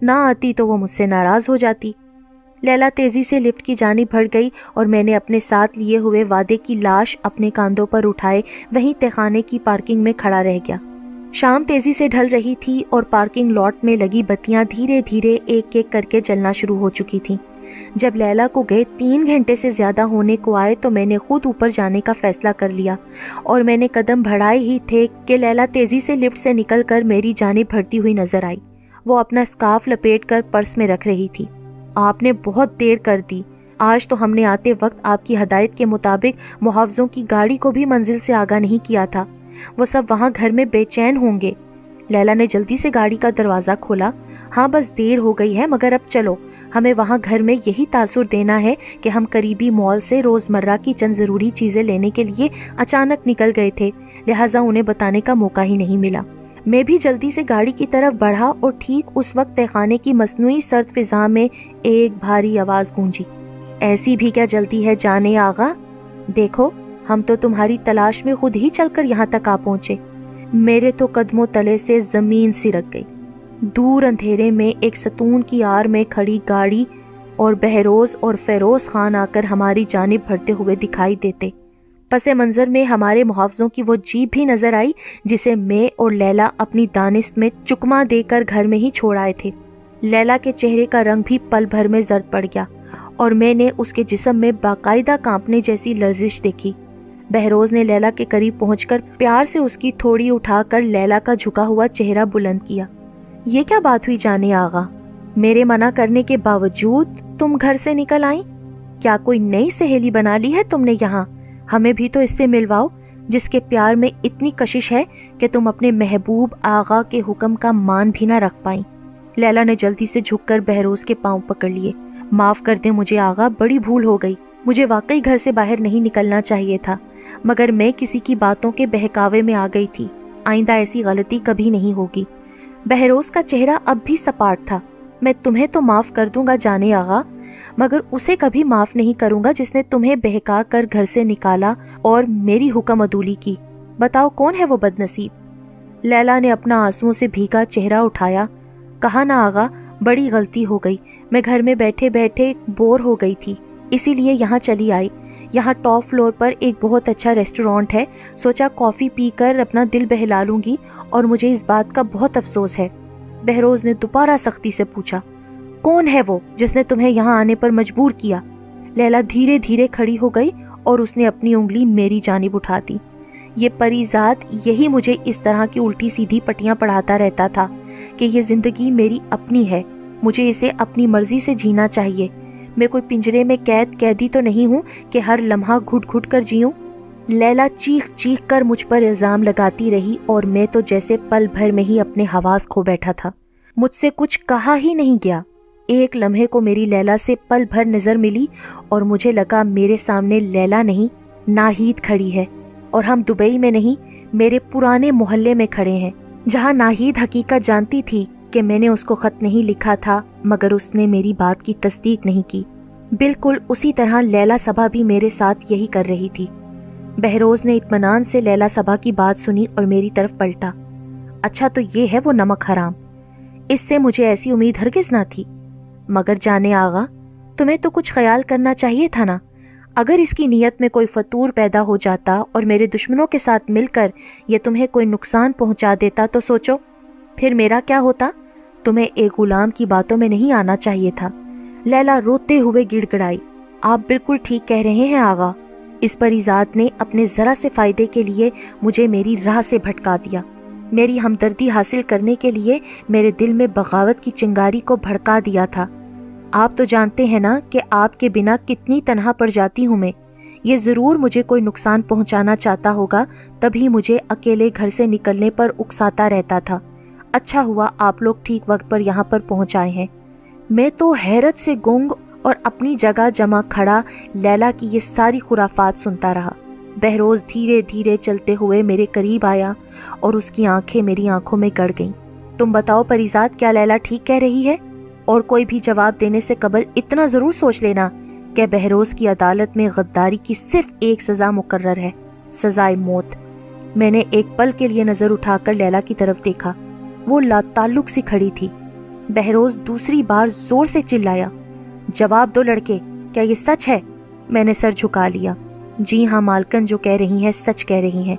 نہ آتی تو وہ مجھ سے ناراض ہو جاتی۔ لیلا تیزی سے لفٹ کی جانب بڑھ گئی اور میں نے اپنے ساتھ لیے ہوئے وعدے کی لاش اپنے کاندھوں پر اٹھائے، وہیں تہخانے کی پارکنگ میں کھڑا رہ گیا۔ شام تیزی سے ڈھل رہی تھی اور پارکنگ لاٹ میں لگی بتیاں دھیرے دھیرے ایک ایک کر کے جلنا شروع ہو چکی تھیں۔ جب لیلا کو گئے تین گھنٹے سے زیادہ ہونے کو آئے تو میں نے خود اوپر جانے کا فیصلہ کر لیا اور میں نے قدم بڑھائے ہی تھے کہ لیلا تیزی سے لفٹ سے نکل کر میری جانب بڑھتی ہوئی نظر آئی۔ وہ اپنا اسکارف لپیٹ کر پرس میں رکھ رہی تھی۔ آپ نے بہت دیر کر دی۔ آج تو ہم نے آتے وقت آپ کی ہدایت کے مطابق محافظوں کی گاڑی کو بھی منزل سے آگاہ نہیں کیا تھا۔ وہ سب وہاں گھر میں بے چین ہوں گے۔ لیلا نے جلدی سے گاڑی کا دروازہ کھولا۔ ہاں بس دیر ہو گئی ہے، مگر اب چلو۔ ہمیں وہاں گھر میں یہی تاثر دینا ہے کہ ہم قریبی مال سے روز مرہ کی چند ضروری چیزیں لینے کے لیے اچانک نکل گئے تھے، لہٰذا انہیں بتانے کا موقع ہی نہیں ملا۔ میں بھی جلدی سے گاڑی کی طرف بڑھا اور ٹھیک اس وقت تہخانے کی مصنوعی سرد فضا میں ایک بھاری آواز گونجی۔ ایسی بھی کیا جلدی ہے، جانے آغا؟ دیکھو، ہم تو تمہاری تلاش میں خود ہی چل کر یہاں تک آ پہنچے۔ میرے تو قدموں تلے سے زمین سرک گئی۔ دور اندھیرے میں ایک ستون کی آر میں کھڑی گاڑی اور بہروز اور فیروز خان آ کر ہماری جانب بڑھتے ہوئے دکھائی دیتے۔ پس منظر میں ہمارے محافظوں کی وہ جیب بھی نظر آئی، جسے میں اور لیلا اپنی دانست میں چکما دے کر گھر میں ہی چھوڑ آئے تھے۔ لیلا کے چہرے کا رنگ بھی پل بھر میں زرد پڑ گیا اور میں نے اس کے جسم میں باقاعدہ کانپنے جیسی لرزش دیکھی۔ بہروز نے لیلا کے قریب پہنچ کر پیار سے اس کی تھوڑی اٹھا کر لیلا کا جھکا ہوا چہرہ بلند کیا۔ یہ کیا بات ہوئی جانے آغا؟ میرے منع کرنے کے باوجود تم گھر سے نکل آئیں؟ کیا کوئی نئی سہیلی بنا لی ہے تم نے یہاں؟ ہمیں بھی تو اس سے ملواؤ، جس کے پیار میں اتنی کشش ہے کہ تم اپنے محبوب آغا کے حکم کا مان بھی نہ رکھ پائیں۔ لیلا نے جلدی سے جھک کر بہروز کے پاؤں پکڑ لیے۔ معاف کر دیں مجھے آغا، بڑی بھول ہو گئی۔ مجھے واقعی گھر سے باہر نہیں نکلنا چاہیے تھا، مگر میں کسی کی باتوں کے بہکاوے میں آ گئی تھی۔ آئندہ ایسی غلطی کبھی نہیں ہوگی۔ بہروز کا چہرہ اب بھی سپاٹ تھا۔ میں تمہیں تو معاف کر دوں گا جانے آغا، مگر اسے کبھی معاف نہیں کروں گا جس نے تمہیں بہکا کر گھر سے نکالا اور میری حکم عدولی کی۔ بتاؤ کون ہے وہ بد نصیب لیلا نے اپنا آنسو سے بھیگا چہرہ اٹھایا۔ کہا نہ آگا بڑی غلطی ہو گئی۔ میں گھر میں بیٹھے بیٹھے بور ہو گئی تھی۔ اسی لیے یہاں چلی آئی۔ یہاں ٹاپ فلور پر ایک بہت اچھا ریسٹورانٹ ہے۔ سوچا کافی پی کر اپنا دل بہلا لوں گی اور مجھے اس بات کا بہت افسوس ہے۔ بہروز نے دوبارہ سختی سے پوچھا، کون ہے وہ جس نے تمہیں یہاں آنے پر مجبور کیا؟ لیلا دھیرے دھیرے کھڑی ہو گئی اور اس نے اپنی انگلی میری جانب اٹھا دی۔ یہ پری ذات یہی مجھے اس طرح کی الٹی سیدھی پٹیاں پڑھاتا رہتا تھا کہ یہ زندگی میری اپنی ہے۔ مجھے اسے اپنی مرضی سے جینا چاہیے۔ میں کوئی پنجرے میں قید قیدی تو نہیں ہوں کہ ہر لمحہ گھٹ گھٹ کر جیوں؟ لیلا چیخ چیخ کر مجھ پر الزام لگاتی رہی اور میں تو جیسے پل بھر میں ہی اپنے حواس کھو بیٹھا تھا۔ مجھ سے کچھ کہا ہی نہیں گیا۔ ایک لمحے کو میری لیلا سے پل بھر نظر ملی اور مجھے لگا میرے سامنے لیلا نہیں، ناہید کھڑی ہے۔ اور ہم دبئی میں نہیں، میرے پرانے محلے میں کھڑے ہیں۔ جہاں ناہید حقیقت جانتی تھی کہ میں نے اس کو خط نہیں لکھا تھا، مگر اس نے میری بات کی تصدیق نہیں کی۔ بالکل اسی طرح لیلا سبھا بھی میرے ساتھ یہی کر رہی تھی۔ بہروز نے اطمینان سے لیلا سبھا کی بات سنی اور میری طرف پلٹا۔ اچھا تو یہ ہے وہ نمک حرام۔ اس سے مجھے ایسی امید ہرگز نہ تھی۔ مگر جانے آغا، تمہیں تو کچھ خیال کرنا چاہیے تھا نا۔ اگر اس کی نیت میں کوئی فطور پیدا ہو جاتا اور میرے دشمنوں کے ساتھ مل کر یہ تمہیں کوئی نقصان پہنچا دیتا تو سوچو، پھر میرا کیا ہوتا؟ تمہیں ایک غلام کی باتوں میں نہیں آنا چاہیے تھا۔ لیلا روتے ہوئے گڑ گڑائی۔ آپ بالکل ٹھیک کہہ رہے ہیں آغا۔ اس پر ایزاد نے اپنے ذرا سے فائدے کے لیے مجھے میری راہ سے بھٹکا دیا۔ میری ہمدردی حاصل کرنے کے لیے میرے دل میں بغاوت کی چنگاری کو بھڑکا دیا تھا۔ آپ تو جانتے ہیں نا کہ آپ کے بنا کتنی تنہا پڑ جاتی ہوں میں۔ یہ ضرور مجھے کوئی نقصان پہنچانا چاہتا ہوگا، تبھی مجھے اکیلے گھر سے نکلنے پر اکساتا رہتا تھا۔ اچھا ہوا آپ لوگ ٹھیک وقت پر یہاں پر پہنچ آئے ہیں۔ میں تو حیرت سے گونگ اور اپنی جگہ جمع کھڑا لیلا کی یہ ساری خرافات سنتا رہا۔ بہروز دھیرے دھیرے چلتے ہوئے میرے قریب آیا اور اس کی آنکھیں میری آنکھوں میں گڑ گئیں۔ تم بتاؤ پریزاد، کیا لیلا ٹھیک کہہ رہی ہے؟ اور کوئی بھی جواب دینے سے قبل اتنا ضرور سوچ لینا کہ بہروز کی عدالت میں غداری کی صرف ایک سزا مقرر ہے، سزائے موت۔ میں نے ایک پل کے لیے نظر اٹھا کر لیلا کی طرف دیکھا۔ وہ لا تعلق سی کھڑی تھی۔ بہروز دوسری بار زور سے چلایا۔ جواب دو لڑکے، کیا یہ سچ ہے؟ میں نے سر جھکا لیا۔ جی ہاں مالکن، جو کہہ رہی ہیں سچ کہہ رہی ہیں۔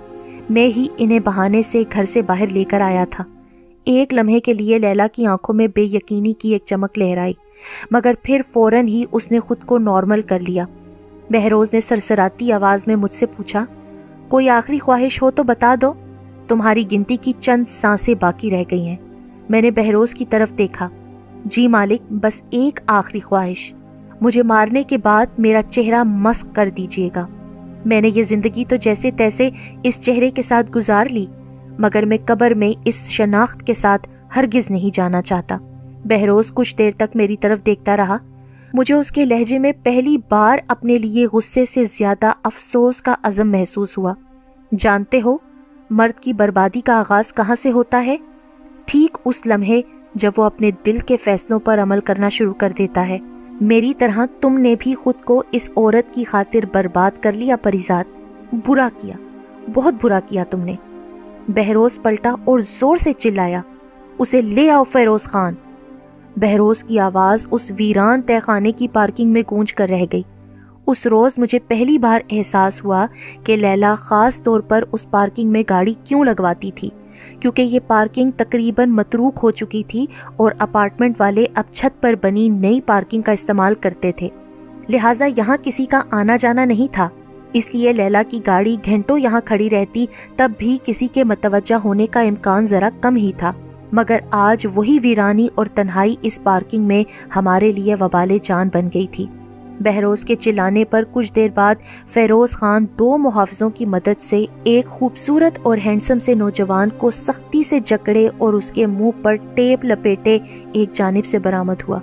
میں ہی انہیں بہانے سے گھر سے باہر لے کر آیا تھا۔ ایک لمحے کے لیے لیلا کی آنکھوں میں بے یقینی کی ایک چمک لہرائی، مگر پھر فوراً ہی اس نے خود کو نارمل کر لیا۔ بہروز نے سرسراتی آواز میں مجھ سے پوچھا، کوئی آخری خواہش ہو تو بتا دو۔ تمہاری گنتی کی چند سانسیں باقی رہ گئی ہیں۔ میں نے بہروز کی طرف دیکھا۔ جی مالک، بس ایک آخری خواہش۔ مجھے مارنے کے بعد میرا چہرہ مسک کر دیجیے گا۔ میں نے یہ زندگی تو جیسے تیسے اس چہرے کے ساتھ گزار لی، مگر میں قبر میں اس شناخت کے ساتھ ہرگز نہیں جانا چاہتا۔ بہروز کچھ دیر تک میری طرف دیکھتا رہا۔ مجھے اس کے لہجے میں پہلی بار اپنے لیے غصے سے زیادہ افسوس کا عزم محسوس ہوا۔ جانتے ہو مرد کی بربادی کا آغاز کہاں سے ہوتا ہے؟ ٹھیک اس لمحے جب وہ اپنے دل کے فیصلوں پر عمل کرنا شروع کر دیتا ہے۔ میری طرح تم نے بھی خود کو اس عورت کی خاطر برباد کر لیا پریزاد برا کیا، بہت برا کیا تم نے۔ بہروز پلٹا اور زور سے چلایا۔ اسے لے آؤ فیروز خان۔ بہروز کی آواز اس ویران تہ خانے کی پارکنگ میں گونج کر رہ گئی۔ اس روز مجھے پہلی بار احساس ہوا کہ لیلا خاص طور پر اس پارکنگ میں گاڑی کیوں لگواتی تھی، کیونکہ یہ پارکنگ تقریباً متروک ہو چکی تھی اور اپارٹمنٹ والے اب چھت پر بنی نئی پارکنگ کا استعمال کرتے تھے۔ لہٰذا یہاں کسی کا آنا جانا نہیں تھا۔ اس لیے لیلا کی گاڑی گھنٹوں یہاں کھڑی رہتی تب بھی کسی کے متوجہ ہونے کا امکان ذرا کم ہی تھا۔ مگر آج وہی ویرانی اور تنہائی اس پارکنگ میں ہمارے لیے وبال جان بن گئی تھی۔ بہروز کے چلانے پر کچھ دیر بعد فیروز خان دو محافظوں کی مدد سے ایک خوبصورت اور ہینڈسم سے نوجوان کو سختی سے جکڑے اور اس کے منہ پر ٹیپ لپیٹے ایک جانب سے برآمد ہوا۔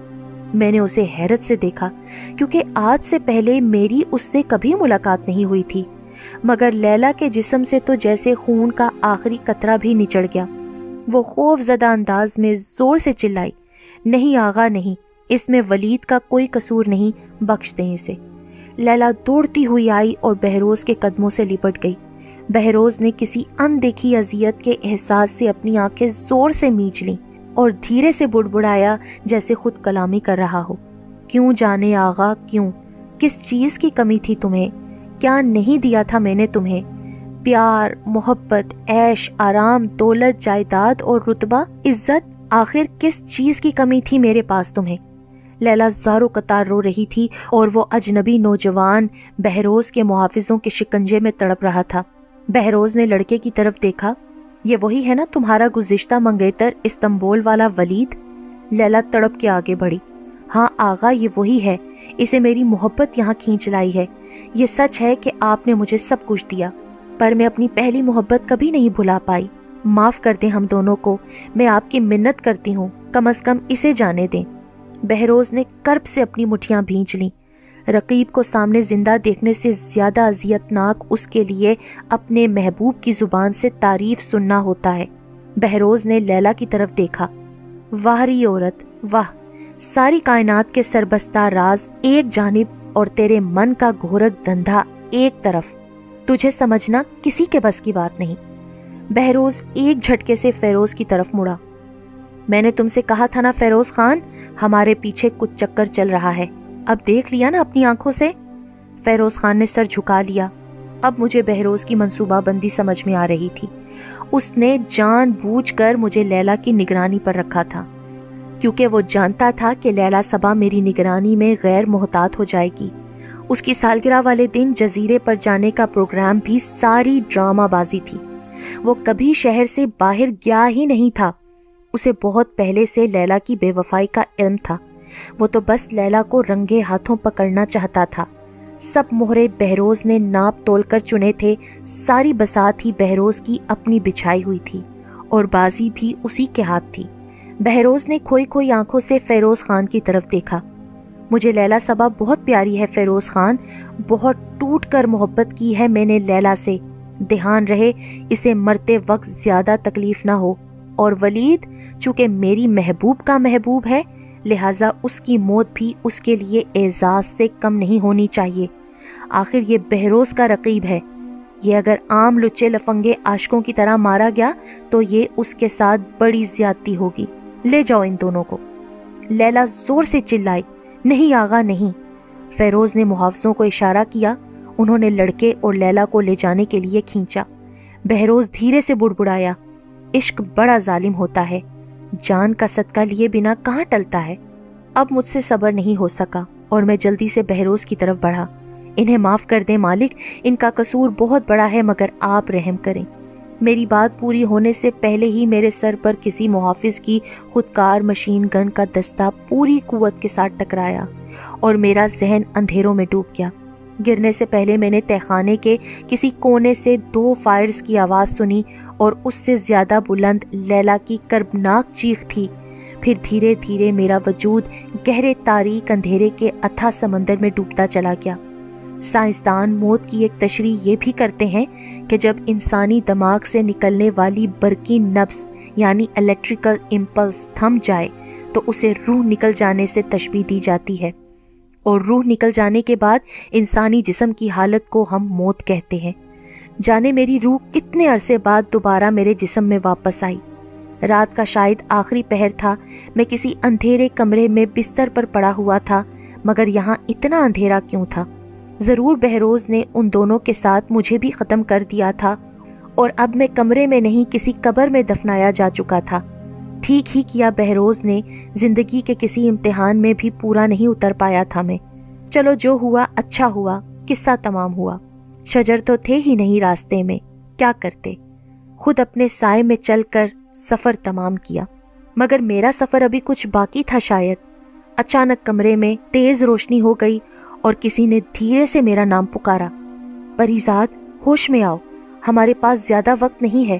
میں نے اسے حیرت سے دیکھا کیونکہ آج سے پہلے میری اس سے کبھی ملاقات نہیں ہوئی تھی۔ مگر لیلا کے جسم سے تو جیسے خون کا آخری قطرہ بھی نچڑ گیا۔ وہ خوف زدہ انداز میں زور سے چلائی، نہیں آغا نہیں اس میں ولید کا کوئی قصور نہیں بخش دیں اسے۔ لیلا دوڑتی ہوئی آئی اور بہروز کے قدموں سے لپٹ گئی۔ بہروز نے کسی ان دیکھی اذیت کے احساس سے اپنی آنکھیں زور سے میچ لیں اور دھیرے سے بڑ بڑایا جیسے خود کلامی کر رہا ہو۔ کیوں جانے آغا، کیوں؟ کس چیز کی کمی تھی تمہیں؟ کیا نہیں دیا تھا میں نے تمہیں؟ پیار، محبت، عیش، آرام، دولت، جائیداد اور رتبہ، عزت، آخر کس چیز کی کمی تھی میرے پاس تمہیں؟ لیلا زارو قطار رو رہی تھی اور وہ اجنبی نوجوان بہروز کے محافظوں کے شکنجے میں تڑپ رہا تھا۔ بہروز نے لڑکے کی طرف دیکھا، یہ وہی ہے نا تمہارا گزشتہ منگیتر استنبول والا ولید؟ لیلا تڑپ کے آگے بڑھی۔ ہاں آغا، یہ وہی ہے۔ اسے میری محبت یہاں کھینچ لائی ہے۔ یہ سچ ہے کہ آپ نے مجھے سب کچھ دیا، پر میں اپنی پہلی محبت کبھی نہیں بھلا پائی۔ معاف کر دیں ہم دونوں کو، میں آپ کی منت کرتی ہوں۔ کم از کم اسے جانے دیں۔ بہروز نے کرب سے اپنی مٹھیاں بھینچ لیں۔ رقیب کو سامنے زندہ دیکھنے سے زیادہ اذیت ناک اس کے لیے اپنے محبوب کی زبان سے تعریف سننا ہوتا ہے۔ بہروز نے لیلا کی طرف دیکھا۔ واہری عورت، واہ۔ ساری کائنات کے سربستہ راز ایک جانب اور تیرے من کا گھورک دندھا ایک طرف۔ تجھے سمجھنا کسی کے بس کی بات نہیں۔ بہروز ایک جھٹکے سے فیروز کی طرف مڑا۔ میں نے تم سے کہا تھا نا فیروز خان، ہمارے پیچھے کچھ چکر چل رہا ہے۔ اب دیکھ لیا نا اپنی آنکھوں سے۔ فیروز خان نے سر جھکا لیا۔ اب مجھے بہروز کی منصوبہ بندی سمجھ میں آ رہی تھی۔ اس نے جان بوجھ کر مجھے لیلا کی نگرانی پر رکھا تھا۔ کیونکہ وہ جانتا تھا کہ لیلا سبا میری نگرانی میں غیر محتاط ہو جائے گی۔ اس کی سالگرہ والے دن جزیرے پر جانے کا پروگرام بھی ساری ڈرامہ بازی تھی۔ وہ کبھی شہر سے باہر گیا ہی نہیں تھا۔ اسے بہت پہلے سے لیلا کی بے وفائی کا علم تھا۔ وہ تو بس لیلا کو رنگے ہاتھوں پکڑنا چاہتا تھا۔ سب مہرے بہروز نے ناپ تول کر چنے تھے۔ ساری بسات ہی بہروز کی اپنی بچھائی ہوئی تھی اور بازی بھی اسی کے ہاتھ تھی۔ بہروز نے کھوئی کھوئی آنکھوں سے فیروز خان کی طرف دیکھا۔ مجھے لیلا سبا بہت پیاری ہے فیروز خان۔ بہت ٹوٹ کر محبت کی ہے میں نے لیلا سے۔ دھیان رہے، اسے مرتے وقت زیادہ تکلیف نہ ہو۔ اور ولید، چونکہ میری محبوب کا محبوب ہے، لہٰذا اس کی موت بھی اس کے لیے اعزاز سے کم نہیں ہونی چاہیے۔ آخر یہ بہروز کا رقیب ہے۔ یہ اگر عام لچے لفنگے عاشقوں کی طرح مارا گیا، تو یہ اس کے ساتھ بڑی زیادتی ہوگی۔ لے جاؤ ان دونوں کو۔ لیلا زور سے چلائی نہیں آغا نہیں۔ فیروز نے محافظوں کو اشارہ کیا۔ انہوں نے لڑکے اور لیلا کو لے جانے کے لیے کھینچا۔ بہروز دھیرے سے بڑ بڑایا عشق بڑا ظالم ہوتا ہے۔ جان کا صدقہ لیے بنا کہاں ٹلتا ہے؟ اب مجھ سے صبر نہیں ہو سکا اور میں جلدی سے بہروز کی طرف بڑھا۔ انہیں معاف کر دیں مالک، ان کا قصور بہت بڑا ہے مگر آپ رحم کریں۔ میری بات پوری ہونے سے پہلے ہی میرے سر پر کسی محافظ کی خودکار مشین گن کا دستہ پوری قوت کے ساتھ ٹکرایا اور میرا ذہن اندھیروں میں ڈوب گیا۔ گرنے سے پہلے میں نے تہخانے کے کسی کونے سے دو فائرز کی آواز سنی اور اس سے زیادہ بلند لیلا کی کربناک چیخ تھی۔ پھر دھیرے دھیرے میرا وجود گہرے تاریک اندھیرے کے اتھا سمندر میں ڈوبتا چلا گیا۔ سائنسدان موت کی ایک تشریح یہ بھی کرتے ہیں کہ جب انسانی دماغ سے نکلنے والی برقی نبس یعنی الیکٹریکل امپلس تھم جائے تو اسے روح نکل جانے سے تشبیح دی جاتی ہے۔ اور روح نکل جانے کے بعد انسانی جسم کی حالت کو ہم موت کہتے ہیں۔ جانے میری روح کتنے عرصے بعد دوبارہ میرے جسم میں واپس آئی۔ رات کا شاید آخری پہر تھا۔ میں کسی اندھیرے کمرے میں بستر پر پڑا ہوا تھا، مگر یہاں اتنا اندھیرا کیوں تھا؟ ضرور بہروز نے ان دونوں کے ساتھ مجھے بھی ختم کر دیا تھا، اور اب میں کمرے میں نہیں، کسی قبر میں دفنایا جا چکا تھا۔ ٹھیک ہی کیا بہروز نے، زندگی کے کسی امتحان میں بھی پورا نہیں اتر پایا تھا میں۔ چلو جو ہوا اچھا ہوا، قصہ تمام ہوا۔ شجر تو تھے ہی نہیں راستے میں، کیا کرتے؟ خود اپنے سائے میں چل کر سفر تمام کیا۔ مگر میرا سفر ابھی کچھ باقی تھا شاید۔ اچانک کمرے میں تیز روشنی ہو گئی اور کسی نے دھیرے سے میرا نام پکارا۔ پریزاد ہوش میں آؤ، ہمارے پاس زیادہ وقت نہیں ہے۔